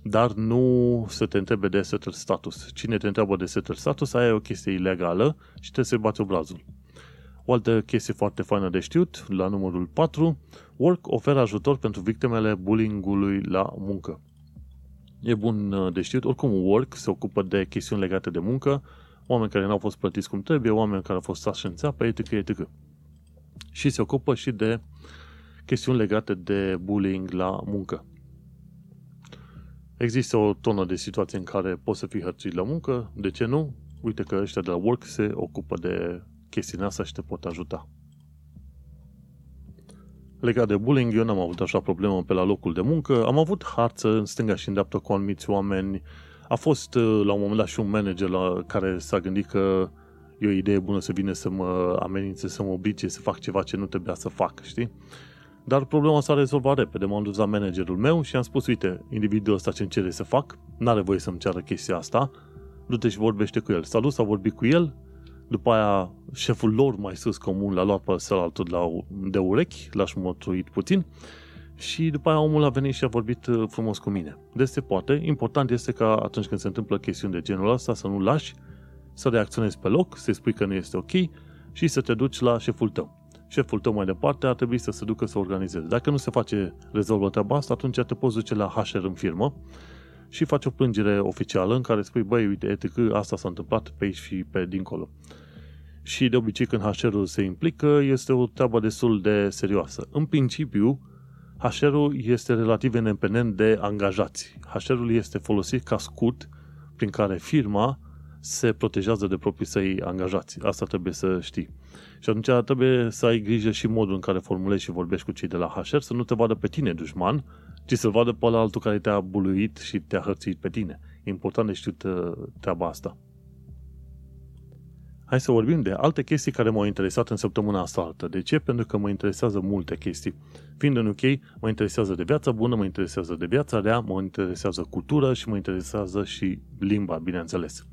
dar nu să te întrebe de setul status. Cine te întreabă de setul status, aia e o chestie ilegală și trebuie să-i bați obrazul. O altă chestie foarte faină de știut, la numărul 4, Work oferă ajutor pentru victimele bullyingului la muncă. E bun uh, de știut. Oricum, Work se ocupă de chestiuni legate de muncă, oameni care n-au fost plătiți cum trebuie, oameni care au fost stați în țeapă, etc., etc. Și se ocupă și de chestiuni legate de bullying la muncă. Există o tonă de situații în care poți să fii hărțuit la muncă, de ce nu? Uite că ăștia de la Work se ocupă de chestiunea asta și te pot ajuta. Legat de bullying, eu n-am avut așa problemă pe la locul de muncă. Am avut harță în stânga și în dreapta cu anumiți oameni. A fost uh, la un moment dat și un manager la care s-a gândit că e o idee bună să vină să mă amenințe, să mă oblige să fac ceva ce nu trebuia să fac, știi? Dar problema s-a rezolvat repede. M-am dus la managerul meu și am spus, uite, individul ăsta ce-mi cere să fac, n-are voie să-mi ceară chestia asta, du-te și vorbește cu el. S-a dus, a vorbit cu el, după aia, șeful lor mai sus comun l-a luat pe altul la, de urechi, l-a șmătruit puțin și după aia omul a venit și a vorbit uh, frumos cu mine. Deci se poate. Important este ca atunci când se întâmplă chestiuni de genul ăsta să nu lași, să reacționezi pe loc, să spui că nu este ok și să te duci la șeful tău. Șeful tău mai departe ar trebui să se ducă să organizeze. Dacă nu se face, rezolvă treaba asta, atunci te poți duce la HR în firmă și faci o plângere oficială în care spui, băi, uite, etc., asta s-a întâmplat pe aici și pe dincolo. Și de obicei când HR-ul se implică, este o treabă destul de serioasă. În principiu, HR-ul este relativ independent de angajați. HR-ul este folosit ca scut prin care firma se protejează de proprii săi angajați. Asta trebuie să știi. Și atunci trebuie să ai grijă și modul în care formulezi și vorbești cu cei de la HR, să nu te vadă pe tine dușman, ci să-l vadă pe la altul care te-a buluit și te-a hărțuit pe tine. E important de știut uh, treaba asta. Hai să vorbim de alte chestii care m-au interesat în săptămâna asta altă. De ce? Pentru că mă interesează multe chestii. Fiind în UK, mă interesează de viața bună, mă interesează de viața rea, mă interesează cultura și mă interesează și limba, bineînțeles.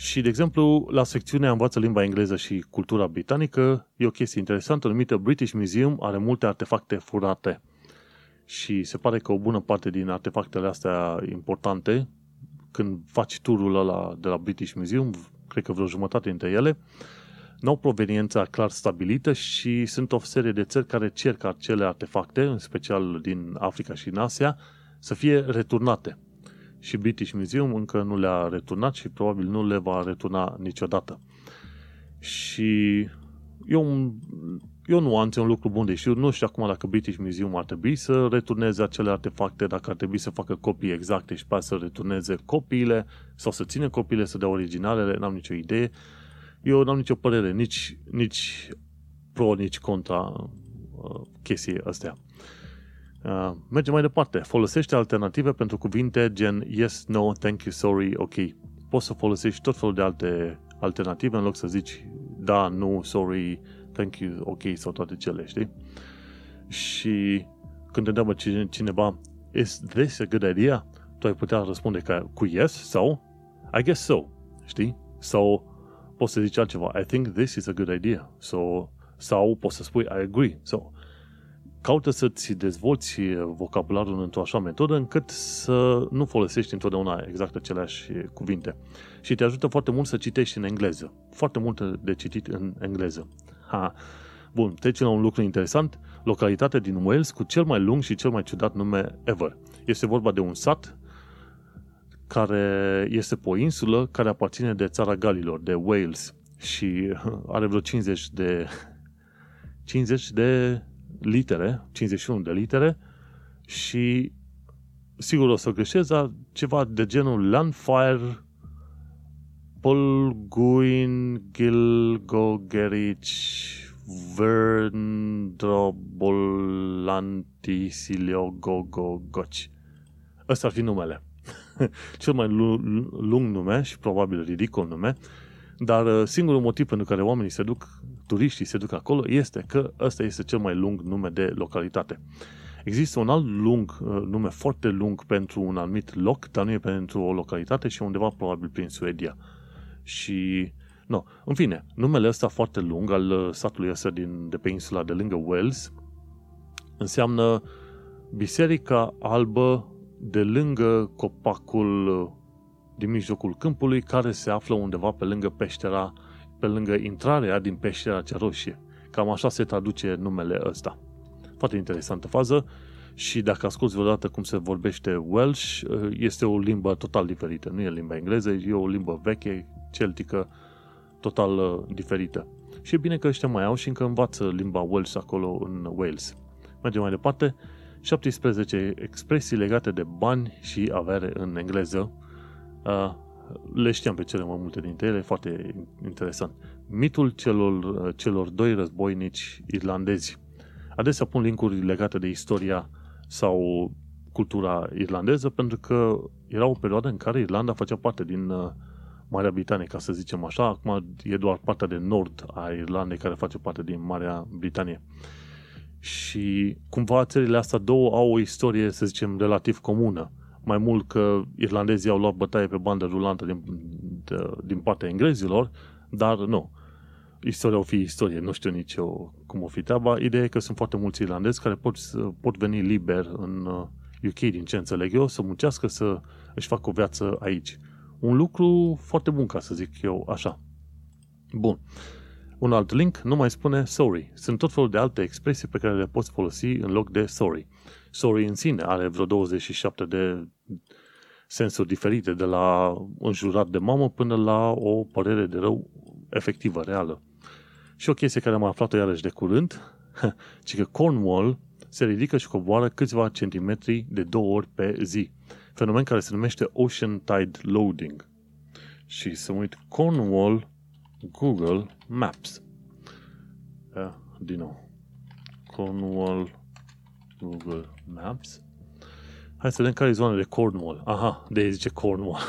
Și, de exemplu, la secțiunea Învață limba engleză și cultura britanică, e o chestie interesantă numită British Museum, are multe artefacte furate. Și se pare că o bună parte din artefactele astea importante, când faci turul ăla de la British Museum, cred că vreo jumătate dintre ele, nu au proveniența clar stabilită și sunt o serie de țări care cer ca acele artefacte, în special din Africa și în Asia, să fie returnate și British Museum încă nu le-a returnat și probabil nu le va returna niciodată. Și eu, eu nu am un lucru bun de știut. Nu știu acum dacă British Museum ar trebui să returneze acele artefacte, dacă ar trebui să facă copii exacte și pe să returneze copiile sau să ține copiile să dea originalele, n-am nicio idee. Eu n-am nicio părere, nici, nici pro, nici contra uh, chestii astea. Uh, mergem mai departe. Folosește alternative pentru cuvinte gen yes, no, thank you, sorry, ok. Poți să folosești tot felul de alte alternative în loc să zici da, nu, sorry, thank you, ok sau toate cele, știi? Și când te întreabă cineva is this a good idea? Tu ai putea răspunde ca, cu yes sau I guess so, știi? Sau poți să zici altceva I think this is a good idea. So, sau poți să spui I agree. So, caută să-ți dezvolți vocabularul într-o așa metodă încât să nu folosești întotdeauna exact aceleași cuvinte. Și te ajută foarte mult să citești în engleză. Foarte mult de citit în engleză. Ha. Bun, trecem la un lucru interesant. Localitatea din Wales cu cel mai lung și cel mai ciudat nume ever. Este vorba de un sat care este pe o insulă care aparține de țara Galilor, de Wales. Și are vreo 50 de 50 de litere, 51 de litere și sigur o să greșesc, dar ceva de genul Landfire Polguin Gilgogerici Verdrobolantisiliogogogoci. Ăsta ar fi numele. Cel mai lung nume și probabil ridicol nume. Dar uh, singurul motiv pentru care oamenii se duc, turiștii se duc acolo, este că ăsta este cel mai lung nume de localitate. Există un alt lung, uh, nume foarte lung pentru un anumit loc, dar nu e pentru o localitate și undeva probabil prin Suedia. Și, no, în fine, numele ăsta foarte lung al uh, satului ăsta din, de pe insula de lângă Wales înseamnă Biserica Albă de lângă copacul uh, din mijlocul câmpului care se află undeva pe lângă peștera, pe lângă intrarea din peștera cea roșie. Cam așa se traduce numele ăsta. Foarte interesantă fază și dacă asculți vreodată cum se vorbește Welsh, uh, este o limbă total diferită. Nu e limba engleză, e o limbă veche, celtică, total uh, diferită. Și e bine că ăștia mai au și încă învață limba Welsh acolo în Wales. Mergem mai departe. 17 expresii legate de bani și avere în engleză. Uh, le știam pe cele mai multe dintre ele, foarte interesant. Mitul celor, celor doi războinici irlandezi. Adesea pun linkuri legate de istoria sau cultura irlandeză pentru că era o perioadă în care Irlanda făcea parte din uh, Marea Britanie, ca să zicem așa. Acum e doar partea de nord a Irlandei care face parte din Marea Britanie. Și cumva țările astea două au o istorie, să zicem, relativ comună. Mai mult că irlandezii au luat bătaie pe bandă rulantă din, de, din partea englezilor, dar nu. Istoria o fi istorie, nu știu nici eu cum o fi treaba. Ideea e că sunt foarte mulți irlandezi care pot, pot veni liber în UK, uh, din ce înțeleg eu, să muncească, să își facă o viață aici. Un lucru foarte bun, ca să zic eu așa. Bun. Un alt link nu mai spune sorry. Sunt tot felul de alte expresii pe care le poți folosi în loc de sorry. Sorry în sine are vreo 27 de sensuri diferite, de la înjurat de mamă până la o părere de rău efectivă, reală. Și o chestie care am aflat-o iarăși de curând, ci că Cornwall se ridică și coboară câțiva centimetri de două ori pe zi. Fenomen care se numește Ocean Tide Loading. Și să mă uit, Cornwall Google Maps. Uh, din nou. Cornwall Google Maps. Hai să vedem care e zona de Cornwall. Aha, de zice Cornwall.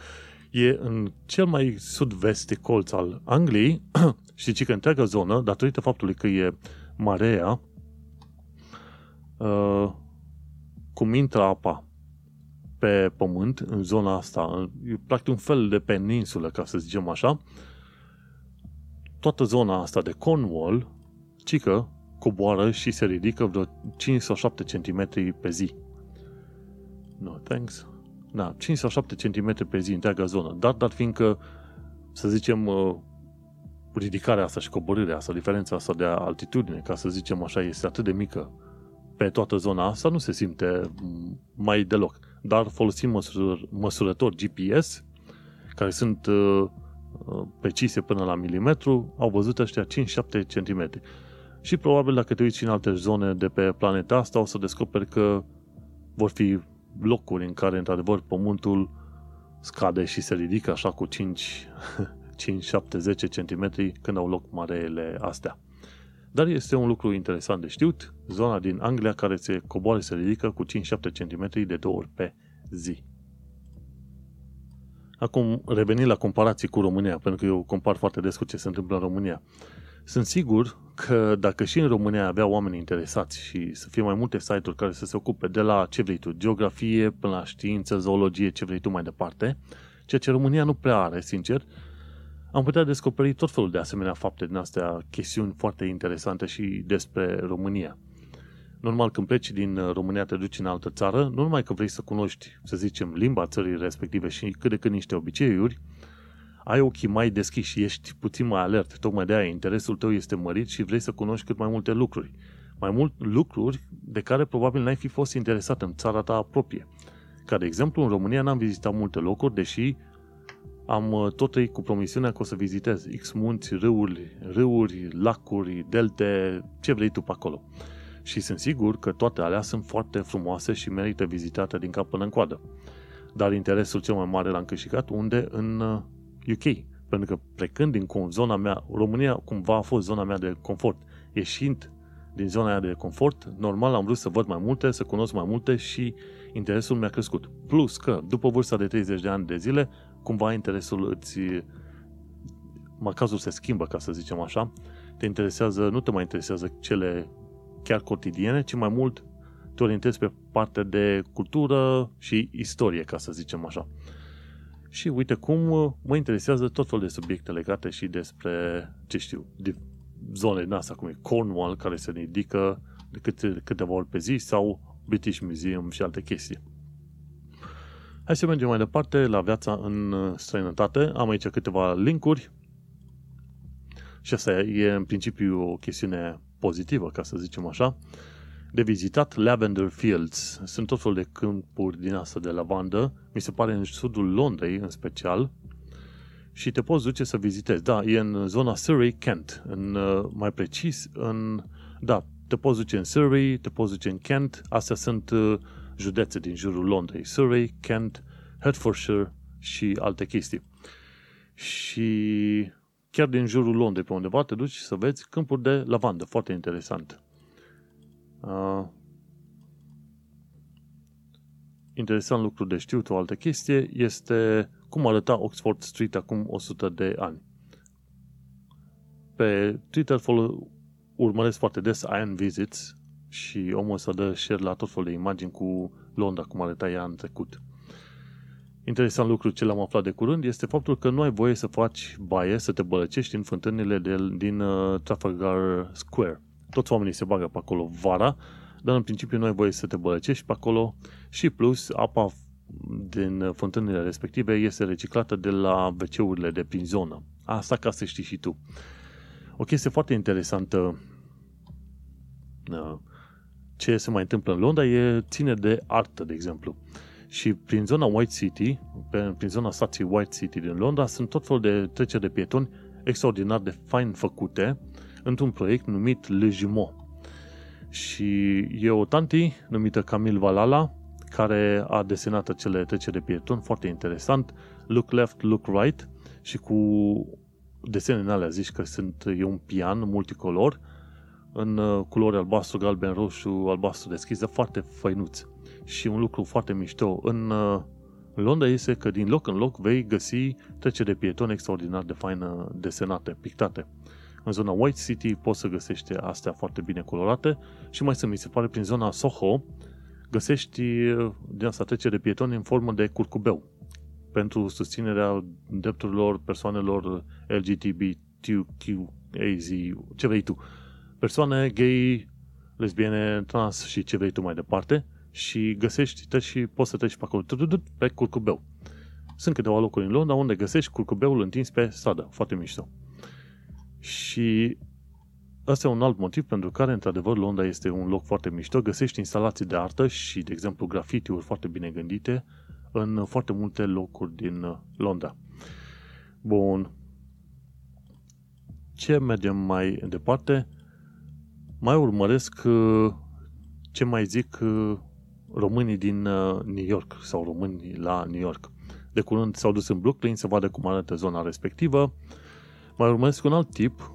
e în cel mai sud-vest colț al Angliei și că întreaga zonă, datorită faptului că e marea, uh, cum intră apa pe pământ, în zona asta, e practic un fel de peninsulă, ca să zicem așa, toată zona asta de Cornwall, cică, coboară și se ridică vreo 5 sau 7 cm pe zi. No, thanks. Da, 5 sau 7 cm pe zi întreaga zonă. Dar, dar fiindcă, să zicem, uh, ridicarea asta și coborârea asta, diferența asta de altitudine, ca să zicem așa, este atât de mică pe toată zona asta, nu se simte mai deloc. Dar folosim măsur, măsurători GPS, care sunt uh, precise până la milimetru, au văzut ăștia 5-7 cm. Și probabil dacă te uiți în alte zone de pe planeta asta, o să descoperi că vor fi locuri în care, într-adevăr, pământul scade și se ridică așa cu 5, 5 7, 10 cm când au loc mareele astea. Dar este un lucru interesant de știut, zona din Anglia care se coboară se ridică cu 5-7 cm de două ori pe zi. Acum, revenind la comparații cu România, pentru că eu compar foarte des cu ce se întâmplă în România. Sunt sigur că dacă și în România avea oameni interesați și să fie mai multe site-uri care să se ocupe de la ce vrei tu, geografie până la știință, zoologie, ce vrei tu mai departe, ceea ce România nu prea are, sincer, am putea descoperi tot felul de asemenea fapte din astea, chestiuni foarte interesante și despre România. Normal, când pleci din România, te duci în altă țară, nu numai că vrei să cunoști, să zicem, limba țării respective și cât de cât niște obiceiuri, ai ochii mai deschiși și ești puțin mai alert. Tocmai de aia interesul tău este mărit și vrei să cunoști cât mai multe lucruri. Mai mult lucruri de care probabil n-ai fi fost interesat în țara ta proprie. Ca de exemplu, în România n-am vizitat multe locuri, deși am uh, tot trăit cu promisiunea că o să vizitez X munți, râuri, râuri, lacuri, delte, ce vrei tu pe acolo. Și sunt sigur că toate alea sunt foarte frumoase și merită vizitate din cap până în coadă. Dar interesul cel mai mare l-am câștigat unde? În UK. Uh, Pentru că plecând din zona mea, România cumva a fost zona mea de confort. Ieșind din zona aia de confort, normal am vrut să văd mai multe, să cunosc mai multe și interesul mi-a crescut. Plus că, după vârsta de 30 de ani de zile, cumva interesul îți macazul se schimbă, ca să zicem așa, te interesează, nu te mai interesează cele chiar cotidiene, ci mai mult te orientezi pe partea de cultură și istorie, ca să zicem așa. Și uite cum mă interesează tot felul de subiecte legate și despre, ce știu, de zone din asta, cum e Cornwall, care se ridică de câte, câteva ori pe zi, sau British Museum și alte chestii. Hai să mergem mai departe la viața în străinătate. Am aici câteva linkuri și asta e în principiu o chestiune pozitivă, ca să zicem așa, de vizitat Lavender Fields. Sunt tot felul de câmpuri din asta de lavandă, mi se pare în sudul Londrei în special, și te poți duce să vizitezi. Da, e în zona Surrey-Kent, în, uh, mai precis în... Da, te poți duce în Surrey, te poți duce în Kent, astea sunt uh, județe din jurul Londrei. Surrey, Kent, Hertfordshire și alte chestii. Și chiar din jurul Londrei pe undeva te duci să vezi câmpuri de lavandă, foarte interesant. Uh, interesant lucru de știut, o altă chestie, este cum arăta Oxford Street acum 100 de ani. Pe Twitter urmăresc foarte des Iron Visits și omul ăsta dă share la tot felul de imagini cu Londra, cum arăta ea în trecut. Interesant lucru ce l-am aflat de curând este faptul că nu ai voie să faci baie, să te bălăcești în fântânile de, din uh, Trafalgar Square. Toți oamenii se bagă pe acolo vara, dar în principiu nu ai voie să te bălăcești pe acolo și plus apa din fântânile respective este reciclată de la wc de prin zonă. Asta ca să știi și tu. O chestie foarte interesantă uh, ce se mai întâmplă în Londra e ține de artă, de exemplu. Și prin zona White City, prin zona stației White City din Londra, sunt tot felul de treceri de pietoni extraordinar de fain făcute într-un proiect numit Le Jumeau. Și e o tanti numită Camille Valala, care a desenat acele treceri de pietoni, foarte interesant, look left, look right, și cu desene în alea, zici că sunt, e un pian multicolor, în uh, culori albastru, galben, roșu, albastru deschis, de foarte făinuț. Și un lucru foarte mișto în uh, Londra este că din loc în loc vei găsi treceri de pietoni extraordinar de faină desenate, pictate. În zona White City poți să găsești astea foarte bine colorate și mai sunt, mi se pare, prin zona Soho găsești uh, din asta trecere de pietoni în formă de curcubeu pentru susținerea drepturilor persoanelor LGBTQAZ, ce vrei tu. Persoane gay, lesbiene, trans și ce vrei tu mai departe și găsești, treci și poți să treci pe acolo, pe curcubeu. Sunt câteva locuri în Londra unde găsești curcubeul întins pe stradă, foarte mișto. Și Asta e un alt motiv pentru care, într-adevăr, Londra este un loc foarte mișto. Găsești instalații de artă și, de exemplu, grafitiuri foarte bine gândite în foarte multe locuri din uh, Londra. Bun. Ce mergem mai departe? Mai urmăresc uh, ce mai zic uh, românii din New York sau românii la New York. De curând s-au dus în Brooklyn să vadă cum arată zona respectivă. Mai urmăresc un alt tip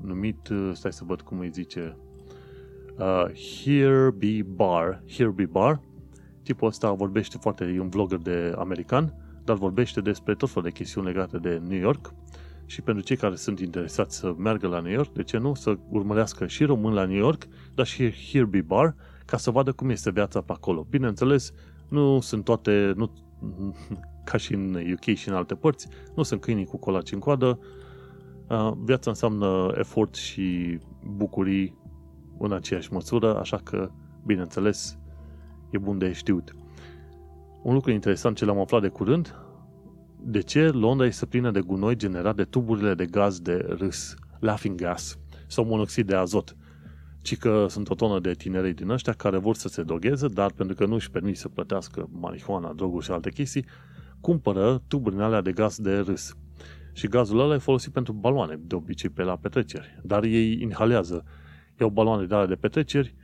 numit, uh, stai să văd cum îi zice, uh, Here Be Bar. Here Be Bar. Tipul ăsta vorbește foarte, e un vlogger de american, dar vorbește despre tot felul de chestiuni legate de New York și pentru cei care sunt interesați să meargă la New York, de ce nu, să urmărească și român la New York, dar și Here Be Bar, ca să vadă cum este viața pe acolo. Bineînțeles, nu sunt toate, nu, ca și în UK și în alte părți, nu sunt câinii cu colaci în coadă, Uh, viața înseamnă efort și bucurii în aceeași măsură, așa că, bineînțeles, e bun de știut. Un lucru interesant ce l-am aflat de curând, de ce Londra este plină de gunoi generat de tuburile de gaz de râs, laughing gas, sau monoxid de azot, ci că sunt o tonă de tinerei din ăștia care vor să se dogheze, dar pentru că nu își permit să plătească marihuana, droguri și alte chestii, cumpără tuburile alea de gaz de râs. Și gazul ăla e folosit pentru baloane, de obicei pe la petreceri. Dar ei inhalează, iau baloane de alea de petreceri,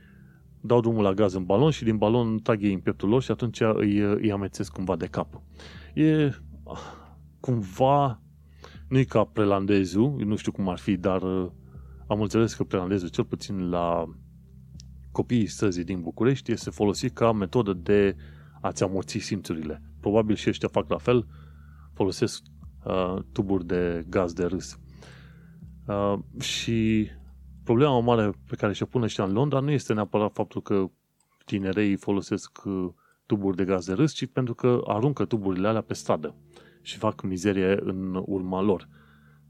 dau drumul la gaz în balon și din balon trag ei în pieptul lor și atunci îi, îi amețesc cumva de cap. E cumva, nu e ca prelandezul, nu știu cum ar fi, dar am înțeles că prelandezul, cel puțin la copiii străzii din București, este folosit ca metodă de a-ți amorți simțurile. Probabil și ăștia fac la fel, folosesc uh, tuburi de gaz de râs. Uh, și problema mare pe care și-o pune ăștia în Londra nu este neapărat faptul că tinerei folosesc uh, tuburi de gaz de râs, ci pentru că aruncă tuburile alea pe stradă și fac mizerie în urma lor.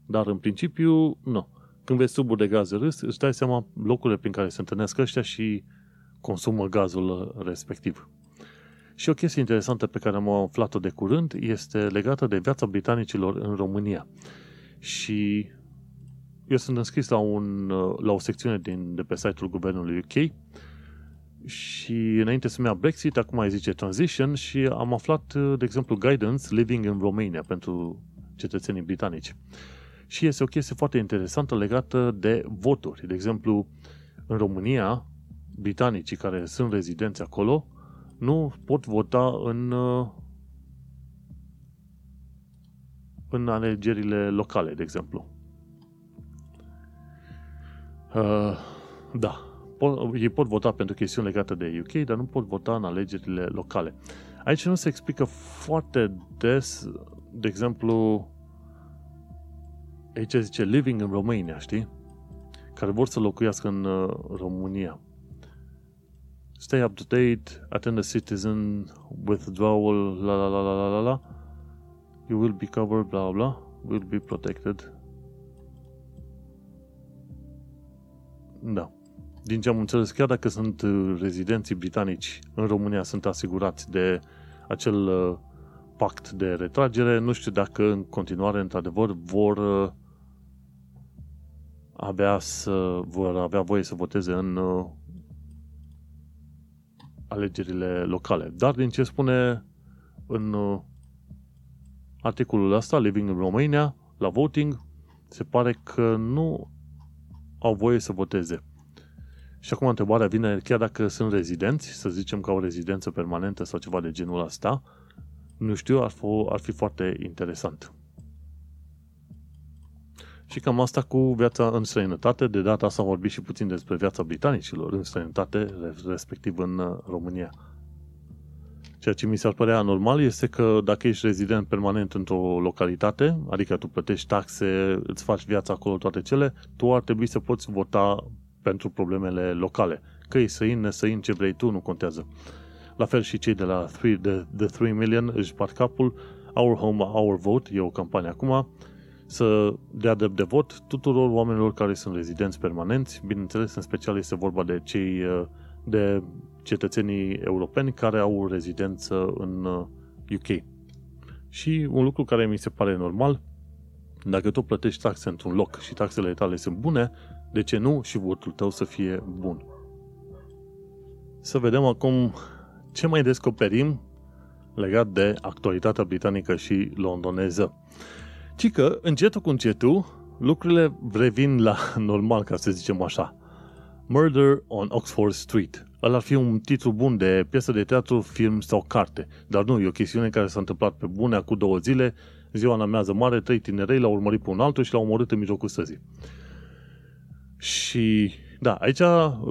Dar în principiu, nu. Când vezi tuburi de gaz de râs, îți dai seama locurile prin care se întâlnesc ăștia și consumă gazul respectiv. Și o chestie interesantă pe care am aflat-o de curând este legată de viața britanicilor în România. Și eu sunt înscris la, un, la o secțiune din, de pe site-ul guvernului UK și înainte să-mi ia Brexit, acum mai zice Transition și am aflat, de exemplu, Guidance Living in Romania pentru cetățenii britanici. Și este o chestie foarte interesantă legată de voturi. De exemplu, în România, britanicii care sunt rezidenți acolo nu pot vota în în alegerile locale, de exemplu. Uh, da, pot, ei pot vota pentru chestiuni legate de UK, dar nu pot vota în alegerile locale. Aici nu se explică foarte des, de exemplu, aici zice living in Romania, știi? Care vor să locuiască în uh, România. Stay up to date, attend a citizen withdrawal, la la la la la la la. You will be covered, bla bla, will be protected. Da. Din ce am înțeles, chiar dacă sunt uh, rezidenții britanici în România, sunt asigurați de acel uh, pact de retragere, nu știu dacă în continuare, într-adevăr, vor uh, avea, să, vor avea voie să voteze în alegerile locale. Dar din ce spune în articolul ăsta, Living in Romania, la voting, se pare că nu au voie să voteze. Și acum întrebarea vine, chiar dacă sunt rezidenți, să zicem că au rezidență permanentă sau ceva de genul ăsta, nu știu, ar fi, ar fi foarte interesant. Și cam asta cu viața în străinătate. De data asta am vorbit și puțin despre viața britanicilor în străinătate, respectiv în uh, România. Ceea ce mi s-ar părea normal este că dacă ești rezident permanent într-o localitate, adică tu plătești taxe, îți faci viața acolo, toate cele, tu ar trebui să poți vota pentru problemele locale. Că e săin, nesăin, ce vrei tu, nu contează. La fel și cei de la 3, de, de 3 Million își bat capul, Our Home, Our Vote, e o campanie acum, să dea drept de vot tuturor oamenilor care sunt rezidenți permanenți. Bineînțeles, în special este vorba de cei de cetățenii europeni care au rezidență în UK. Uh, și un lucru care mi se pare normal, dacă tu plătești taxe într-un loc și taxele tale sunt bune, de ce nu și votul tău să fie bun? Să vedem acum ce mai descoperim legat de actualitatea britanică și londoneză. Ci că, încetul cu încetul, lucrurile revin la normal, ca să zicem așa. Murder on Oxford Street. Ăla ar fi un titlu bun de piesă de teatru, film sau carte. Dar nu, e o chestiune care s-a întâmplat pe bune cu două zile, ziua în amiază mare, trei tinerei l-au urmărit pe un altul și l-au omorât în mijlocul săzii. Și da, aici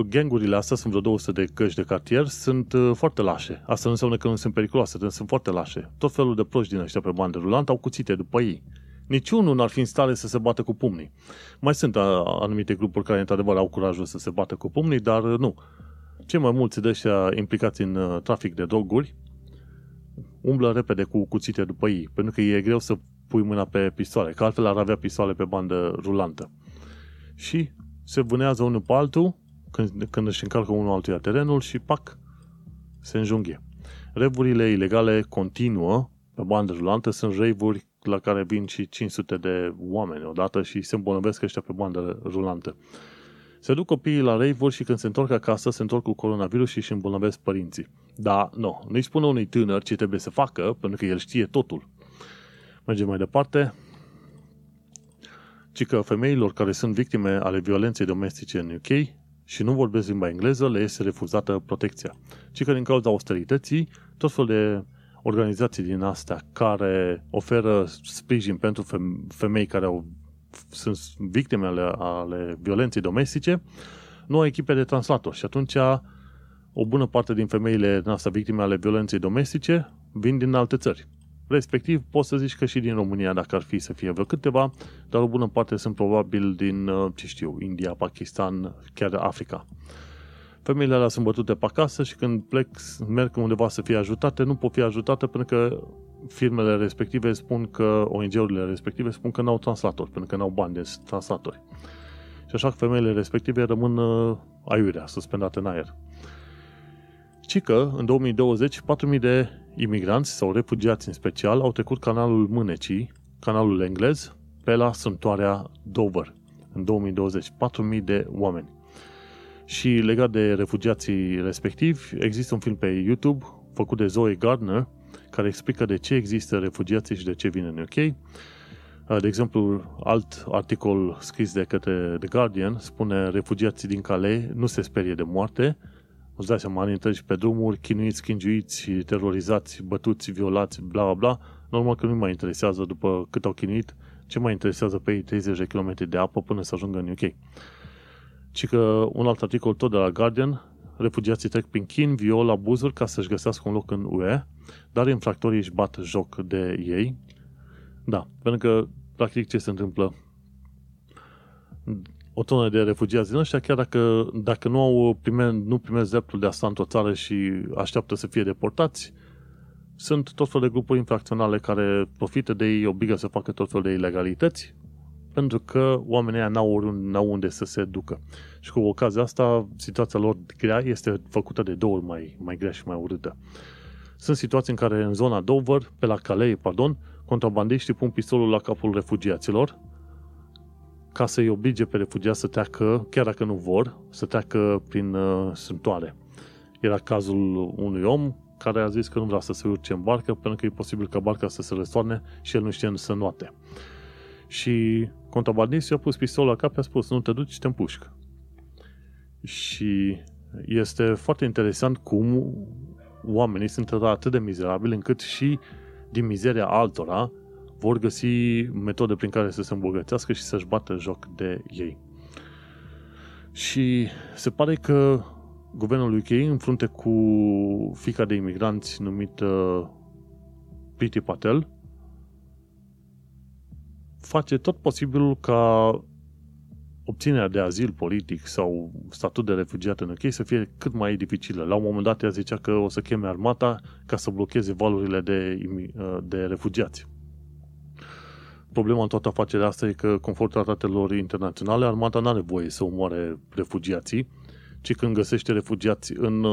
gangurile astea, sunt vreo 200 de căști de cartier, sunt uh, foarte lașe. Asta nu înseamnă că nu sunt periculoase, dar sunt foarte lașe. Tot felul de proști din ăștia pe bandă rulant au cuțite după ei. Niciunul n-ar fi în stare să se bată cu pumnii. Mai sunt anumite grupuri care, într-adevăr, au curajul să se bată cu pumnii, dar uh, nu. Cei mai mulți de ăștia implicați în uh, trafic de droguri umblă repede cu cuțite după ei, pentru că e greu să pui mâna pe pistoale, că altfel ar avea pistoale pe bandă rulantă. Și se vânează unul pe altul, când, când își încarcă unul altuia terenul și pac, se înjunghe. Revurile ilegale continuă pe bandă rulantă, sunt revuri la care vin și 500 de oameni odată și se îmbolnăvesc ăștia pe bandă rulantă. Se duc copiii la rave și când se întorc acasă, se întorc cu coronavirus și își îmbolnăvesc părinții. Da, nu. Nu-i spune unui tânăr ce trebuie să facă, pentru că el știe totul. Mergem mai departe. Ci că femeilor care sunt victime ale violenței domestice în UK și nu vorbesc limba engleză, le este refuzată protecția. Ci că din cauza austerității, tot fel de organizații din astea care oferă sprijin pentru femei care au, sunt victime ale, ale violenței domestice, nu au echipe de translator și atunci o bună parte din femeile noastre victime ale violenței domestice vin din alte țări. Respectiv, poți să zici că și din România, dacă ar fi să fie vreo câteva, dar o bună parte sunt probabil din, uh, ce știu, India, Pakistan, chiar Africa. Femeile alea sunt bătute pe acasă și când plec, merg undeva să fie ajutate, nu pot fi ajutate pentru că firmele respective spun că, ONG-urile respective spun că n-au translatori, pentru că n-au bani de translatori. Și așa că femeile respective rămân uh, aiurea, suspendate în aer. Ci că, în 2020, 4.000 de imigranți sau refugiați în special au trecut canalul Mânecii, canalul englez, pe la strâmtoarea Dover, în 2020. 4.000 de oameni. Și legat de refugiații respectivi, există un film pe YouTube făcut de Zoe Gardner, care explică de ce există refugiații și de ce vin în UK. De exemplu, alt articol scris de către The Guardian spune refugiații din Calais nu se sperie de moarte, îți dai seama, ani întregi pe drumuri, chinuiți, chingiuiți, terorizați, bătuți, violați, bla bla bla, normal că nu mai interesează după cât au chinuit, ce mai interesează pe ei 30 de km de apă până să ajungă în UK. Ci că un alt articol tot de la Guardian, refugiații trec prin chin, viol, abuzuri ca să-și găsească un loc în UE, dar infractorii își bat joc de ei. Da, pentru că, practic, ce se întâmplă? O tonă de refugiați din ăștia, chiar dacă, dacă nu, au prime, nu primesc dreptul de a sta într-o țară și așteaptă să fie deportați, sunt tot fel de grupuri infracționale care profită de ei, obligă să facă tot fel de ilegalități, pentru că oamenii aia n-au, n-au unde să se ducă. Și cu ocazia asta, situația lor grea este făcută de două ori mai, mai grea și mai urâtă. Sunt situații în care în zona Dover, pe la Calais, pardon, contrabandiștii pun pistolul la capul refugiaților ca să-i oblige pe refugiați să treacă, chiar dacă nu vor, să treacă prin uh, sântoare. Era cazul unui om care a zis că nu vrea să se urce în barcă pentru că e posibil ca barca să se răstoarne și el nu știe să noate. Și contrabandistul a pus pistolul la cap și a spus, nu te duci, te împușc. Și este foarte interesant cum oamenii sunt atât de mizerabili încât și din mizeria altora vor găsi metode prin care să se îmbogățească și să-și bată joc de ei. Și se pare că guvernul UK, în frunte cu fica de imigranți numită Priti Patel, face tot posibilul ca obținerea de azil politic sau statut de refugiat în UK să fie cât mai dificilă. La un moment dat ea zicea că o să cheme armata ca să blocheze valurile de, de refugiați. Problema în toată afacerea asta e că, conform tratatelor internaționale, armata nu are voie să omoare refugiații, ci când găsește refugiați în,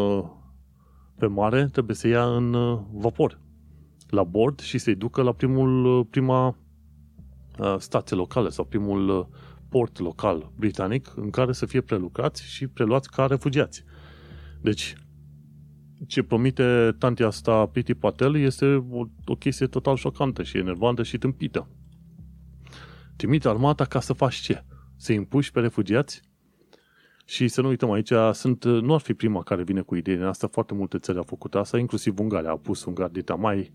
pe mare, trebuie să ia în vapor la bord și să-i ducă la primul, prima stație locală sau primul port local britanic în care să fie prelucrați și preluați ca refugiați. Deci, ce promite tantia asta Piti Patel este o, o chestie total șocantă și enervantă și tâmpită. Trimite armata ca să faci ce? Să împuși pe refugiați? Și să nu uităm aici, sunt, nu ar fi prima care vine cu idei din asta, foarte multe țări au făcut asta, inclusiv Ungaria a pus un gard de mai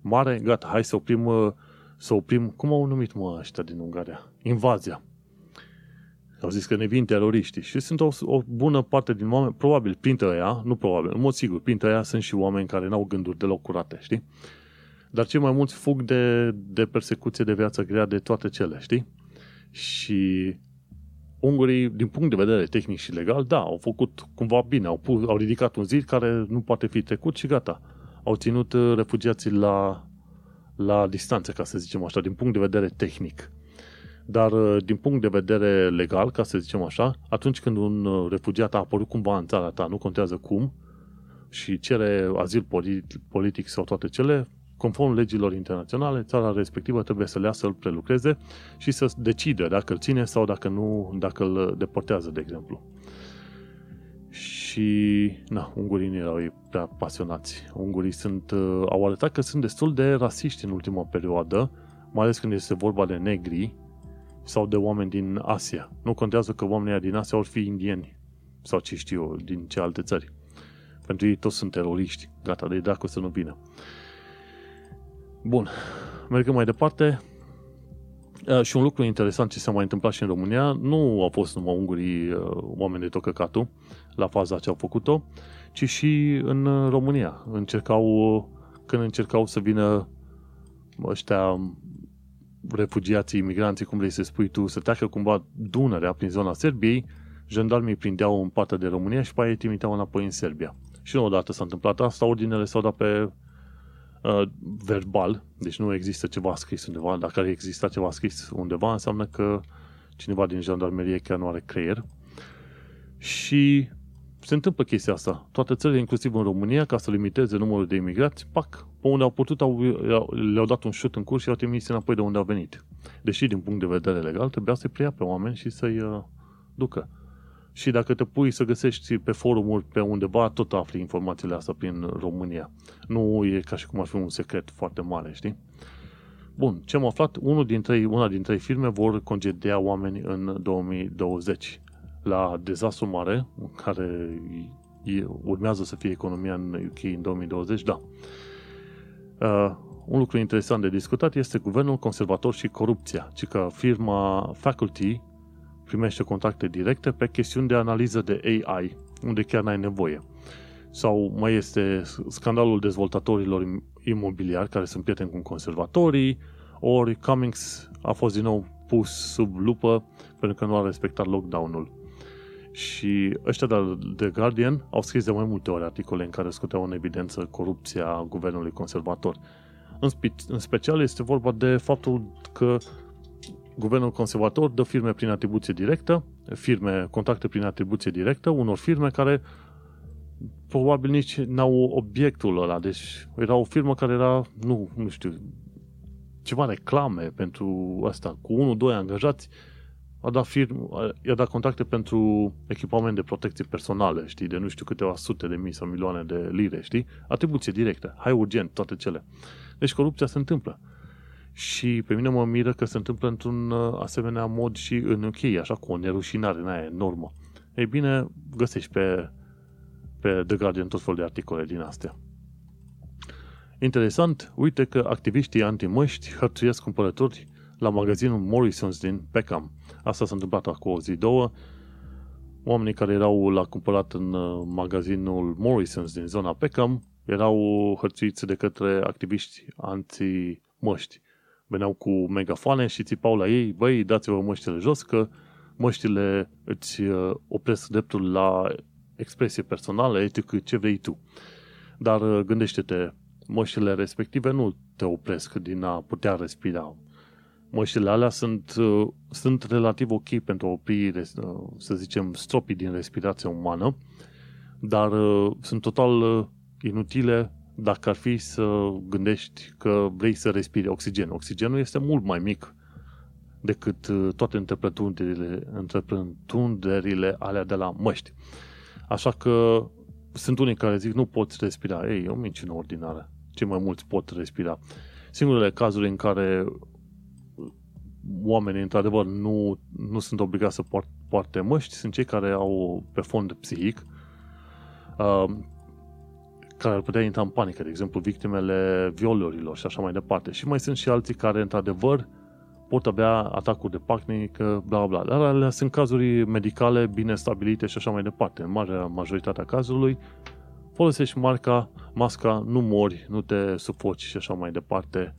mare, gata, hai să oprim, să oprim, cum au numit mă ăștia din Ungaria? Invazia. Au zis că ne vin teroriștii și sunt o, o bună parte din oameni, probabil printre ăia, nu probabil, în mod sigur, printre ăia sunt și oameni care n-au gânduri deloc curate, știi? Dar cei mai mulți fug de, de persecuție, de viață grea, de toate cele, știi? Și ungurii, din punct de vedere tehnic și legal, da, au făcut cumva bine, au, pus, au ridicat un zid care nu poate fi trecut și gata. Au ținut uh, refugiații la, la distanță, ca să zicem așa, din punct de vedere tehnic. Dar uh, din punct de vedere legal, ca să zicem așa, atunci când un uh, refugiat a apărut cumva în țara ta, nu contează cum, și cere azil politic sau toate cele, conform legilor internaționale, țara respectivă trebuie să le ia să-l prelucreze și să decide dacă îl ține sau dacă nu, dacă îl deportează, de exemplu. Și, na, ungurii nu erau prea pasionați. Ungurii sunt, uh, au arătat că sunt destul de rasiști în ultima perioadă, mai ales când este vorba de negri sau de oameni din Asia. Nu contează că oamenii din Asia ar fi indieni sau ce știu eu, din ce alte țări. Pentru ei toți sunt teroriști. Gata, de dracu să nu vină. Bun, mergem mai departe. Uh, și un lucru interesant ce s-a mai întâmplat și în România, nu au fost numai ungurii uh, oameni de tocăcatul la faza ce au făcut-o, ci și în România. Încercau, când încercau să vină ăștia refugiații, imigranții, cum vrei să spui tu, să treacă cumva Dunărea prin zona Serbiei, jandarmii prindeau în partea de România și pe aia îi trimiteau înapoi în Serbia. Și nu odată s-a întâmplat asta, ordinele s-au dat pe uh, verbal, deci nu există ceva scris undeva. Dacă ar exista ceva scris undeva, înseamnă că cineva din jandarmerie chiar nu are creier. Și se întâmplă chestia asta. Toate țările, inclusiv în România, ca să limiteze numărul de imigrați, pac, pe unde au putut, au, le-au dat un șut în curs și au trimis înapoi de unde au venit. Deși, din punct de vedere legal, trebuia să-i preia pe oameni și să-i uh, ducă. Și dacă te pui să găsești pe forumuri pe undeva, tot afli informațiile astea prin România. Nu e ca și cum ar fi un secret foarte mare, știi? Bun, ce am aflat? Unul din trei, una din trei firme vor concedea oameni în 2020 la dezastru mare, care urmează să fie economia în UK în 2020, da. Uh, un lucru interesant de discutat este guvernul conservator și corupția, ci că firma Faculty primește contacte directe pe chestiuni de analiză de AI, unde chiar n-ai nevoie. Sau mai este scandalul dezvoltatorilor imobiliari care sunt prieteni cu conservatorii, ori Cummings a fost din nou pus sub lupă pentru că nu a respectat lockdown-ul. Și ăștia de The Guardian au scris de mai multe ori articole în care scoteau în evidență corupția guvernului conservator. În, spe- în special este vorba de faptul că guvernul conservator dă firme prin atribuție directă, firme, contacte prin atribuție directă, unor firme care probabil nici n-au obiectul ăla. Deci era o firmă care era, nu, nu știu, ceva reclame pentru asta, cu 1-2 angajați, a dat, firm, i-a dat contacte pentru echipament de protecție personală, știi, de nu știu câteva sute de mii sau milioane de lire, știi? Atribuție directă, hai urgent, toate cele. Deci corupția se întâmplă. Și pe mine mă miră că se întâmplă într-un uh, asemenea mod și în UK, așa cu o nerușinare în aia enormă. Ei bine, găsești pe, pe The Guardian tot fel de articole din astea. Interesant, uite că activiștii antimăști hărțuiesc cumpărători la magazinul Morrison's din Peckham. Asta s-a întâmplat acum o zi, două. Oamenii care erau la cumpărat în uh, magazinul Morrison's din zona Peckham erau hărțuiți de către activiști anti-măști. Veneau cu megafoane și țipau la ei, băi, dați-vă măștile jos că măștile îți uh, opresc dreptul la expresie personală, etică, ce vrei tu. Dar uh, gândește-te, măștile respective nu te opresc din a putea respira măștile alea sunt, uh, sunt relativ ok pentru a opri, uh, să zicem, stropii din respirația umană, dar uh, sunt total inutile dacă ar fi să gândești că vrei să respiri oxigen. Oxigenul este mult mai mic decât toate întreprinderile, întreprinderile alea de la măști. Așa că sunt unii care zic nu poți respira. Ei, e o minciună ordinară. Cei mai mulți pot respira. Singurele cazuri în care oamenii, într-adevăr, nu, nu sunt obligați să poart, poarte măști, sunt cei care au pe fond psihic, uh, care ar putea intra în panică, de exemplu, victimele violurilor și așa mai departe. Și mai sunt și alții care, într-adevăr, pot avea atacuri de panică, bla bla. Dar alea sunt cazuri medicale bine stabilite și așa mai departe. În marea majoritatea cazului, folosești marca, masca, nu mori, nu te sufoci și așa mai departe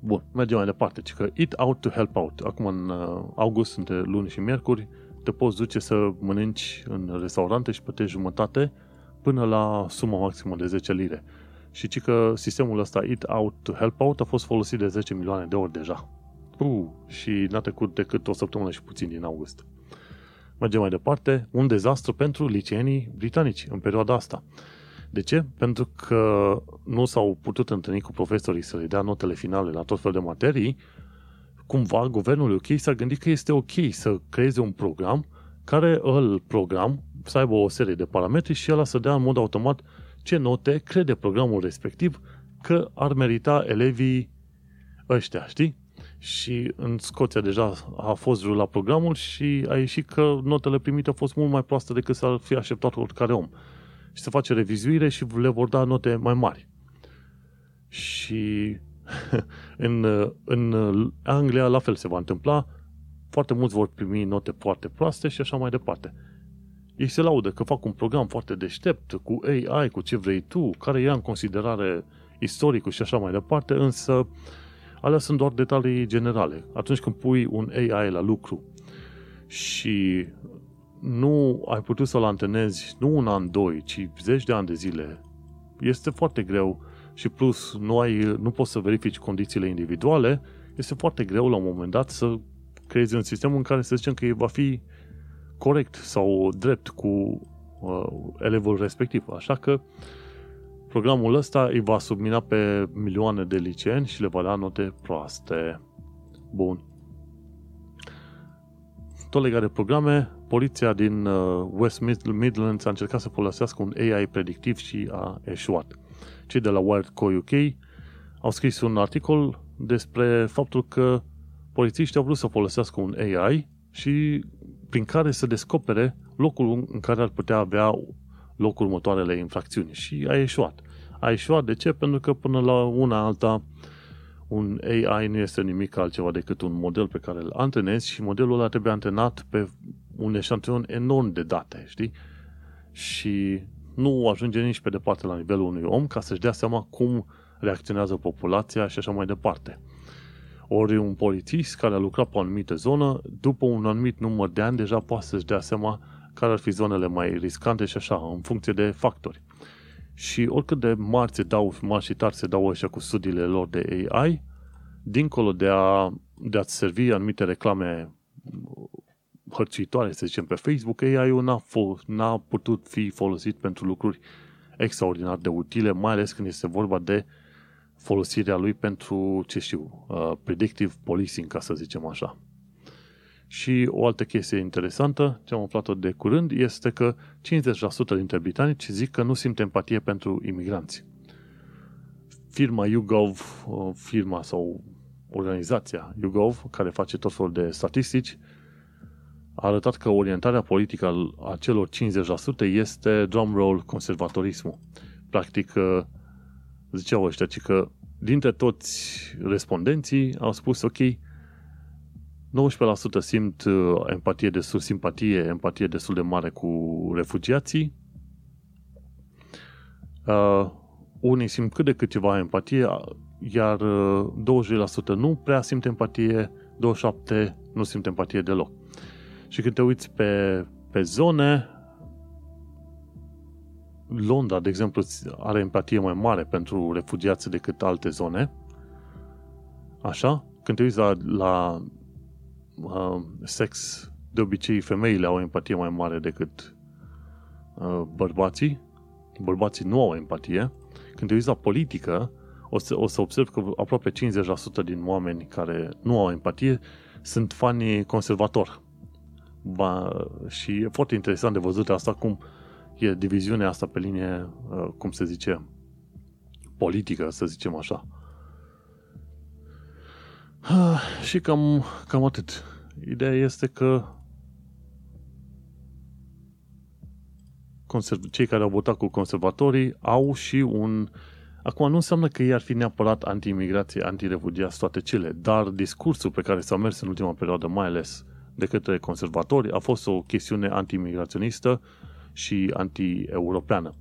Bun, mergem mai departe. Ci că Eat Out to Help Out. Acum în uh, august, între luni și miercuri, te poți duce să mănânci în restaurante și plătești jumătate până la suma maximă de 10 lire. Și ci că sistemul ăsta Eat Out to Help Out a fost folosit de 10 milioane de ori deja. Uh, și n-a trecut decât o săptămână și puțin din august. Mergem mai departe. Un dezastru pentru licenii britanici în perioada asta. De ce? Pentru că nu s-au putut întâlni cu profesorii să le dea notele finale la tot fel de materii, cumva guvernul UK s-a gândit că este ok să creeze un program care îl program să aibă o serie de parametri și ăla să dea în mod automat ce note crede programul respectiv că ar merita elevii ăștia, știi? Și în Scoția deja a fost la programul și a ieșit că notele primite au fost mult mai proaste decât s-ar fi așteptat oricare om și se face revizuire și le vor da note mai mari. Și în, în Anglia la fel se va întâmpla, foarte mulți vor primi note foarte proaste și așa mai departe. Ei se laudă că fac un program foarte deștept, cu AI, cu ce vrei tu, care ia în considerare istoricul și așa mai departe, însă alea sunt doar detalii generale. Atunci când pui un AI la lucru și nu ai putut să-l antenezi nu un an, doi, ci zeci de ani de zile, este foarte greu și plus nu, ai, nu poți să verifici condițiile individuale, este foarte greu la un moment dat să creezi un sistem în care să zicem că va fi corect sau drept cu uh, elevul respectiv. Așa că programul ăsta îi va submina pe milioane de liceeni și le va da note proaste. Bun. Tot legat de programe, poliția din uh, West Midlands a încercat să folosească un AI predictiv și a eșuat. Cei de la Wired.co UK au scris un articol despre faptul că polițiștii au vrut să folosească un AI și prin care să descopere locul în care ar putea avea loc următoarele infracțiuni și a ieșuat. A ieșuat de ce? Pentru că până la una alta un AI nu este nimic altceva decât un model pe care îl antrenezi și modelul ăla trebuie antrenat pe un eșantion enorm de date, știi? Și nu ajunge nici pe departe la nivelul unui om ca să-și dea seama cum reacționează populația și așa mai departe. Ori un polițist care a lucrat pe o anumită zonă, după un anumit număr de ani, deja poate să-și dea seama care ar fi zonele mai riscante și așa, în funcție de factori. Și oricât de mari se dau, mari și tari se dau așa cu studiile lor de AI, dincolo de, a, de a-ți servi anumite reclame hărțuitoare, să zicem, pe Facebook, AI-ul n-a, fo- n-a putut fi folosit pentru lucruri extraordinar de utile, mai ales când este vorba de folosirea lui pentru, ce știu, uh, predictive policing, ca să zicem așa. Și o altă chestie interesantă, ce am aflat-o de curând, este că 50% dintre britanici zic că nu simt empatie pentru imigranți. Firma YouGov, uh, firma sau organizația YouGov, care face tot felul de statistici, a arătat că orientarea politică a celor 50% este drumroll conservatorismul. Practic, uh, ziceau ăștia, ci că dintre toți respondenții au spus, ok, 19% simt uh, empatie destul, simpatie, empatie destul de mare cu refugiații, uh, unii simt cât de cât ceva empatie, iar uh, 20% nu prea simt empatie, 27% nu simt empatie deloc. Și când te uiți pe, pe zone, Londra, de exemplu, are empatie mai mare pentru refugiați decât alte zone. Așa? Când te uiți la, la uh, sex, de obicei femeile au empatie mai mare decât uh, bărbații. Bărbații nu au empatie. Când te uiți la politică, o să, o să observ că aproape 50% din oameni care nu au empatie sunt fani conservatori. Ba, și e foarte interesant de văzut asta cum e diviziunea asta pe linie, uh, cum se zice, politică, să zicem așa. Ah, și cam, cam atât. Ideea este că cei care au votat cu conservatorii au și un... Acum nu înseamnă că ei ar fi neapărat anti-imigrație, anti-refugiați, toate cele, dar discursul pe care s-a mers în ultima perioadă, mai ales de către conservatori, a fost o chestiune anti-imigraționistă și anti-europeană.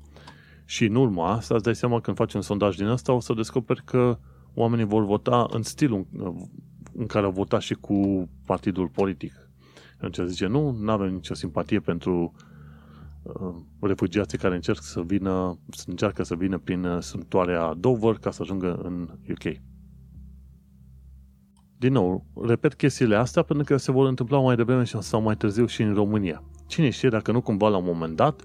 Și în urma asta îți dai seama când faci un sondaj din asta, o să descoperi că oamenii vor vota în stilul în care au votat și cu partidul politic. Atunci zice, nu, nu avem nicio simpatie pentru uh, refugiații care încerc să vină, încearcă să vină prin uh, sumptoarea Dover ca să ajungă în UK. Din nou, repet chestiile astea pentru că se vor întâmpla mai devreme sau mai târziu și în România. Cine știe dacă nu cumva la un moment dat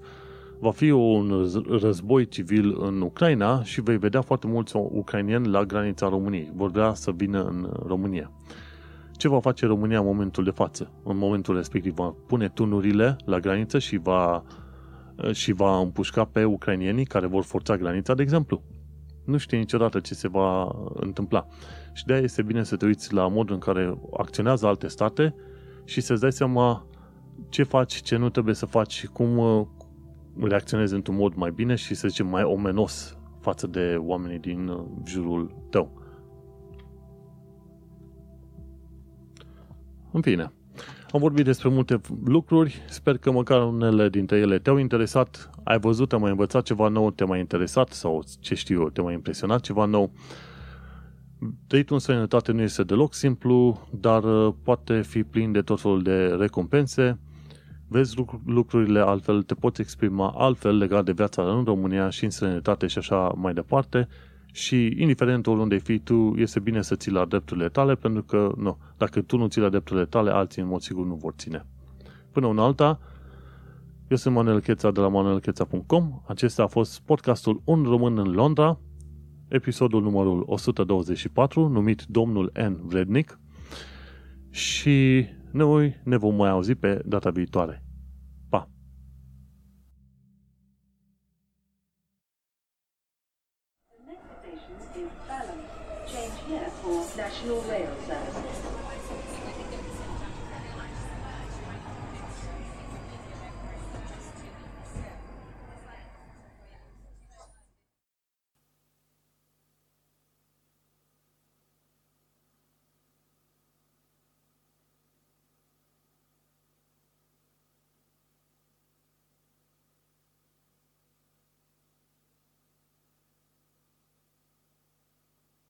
va fi un război civil în Ucraina și vei vedea foarte mulți ucrainieni la granița României. Vor vrea să vină în România. Ce va face România în momentul de față? În momentul respectiv va pune tunurile la graniță și va, și va împușca pe ucrainienii care vor forța granița, de exemplu. Nu știi niciodată ce se va întâmpla. Și de-aia este bine să te uiți la modul în care acționează alte state și să-ți dai seama ce faci, ce nu trebuie să faci și cum uh, reacționezi într-un mod mai bine și, să zicem, mai omenos față de oamenii din uh, jurul tău. În fine, am vorbit despre multe lucruri, sper că măcar unele dintre ele te-au interesat, ai văzut, ai mai învățat ceva nou, te-a mai interesat sau ce știu eu, te-a mai impresionat ceva nou. Trăitul în străinătate nu este deloc simplu, dar uh, poate fi plin de tot felul de recompense. Vezi lucrurile altfel, te poți exprima altfel legat de viața în România și în străinătate și așa mai departe. Și indiferent oriunde fii tu, este bine să ții la drepturile tale, pentru că nu, dacă tu nu ții la drepturile tale, alții în mod sigur nu vor ține. Până una alta, eu sunt Manuel Cheța de la manuelcheța.com. Acesta a fost podcastul Un Român în Londra, episodul numărul 124, numit Domnul N. Vrednic. Și noi ne vom mai auzi pe data viitoare.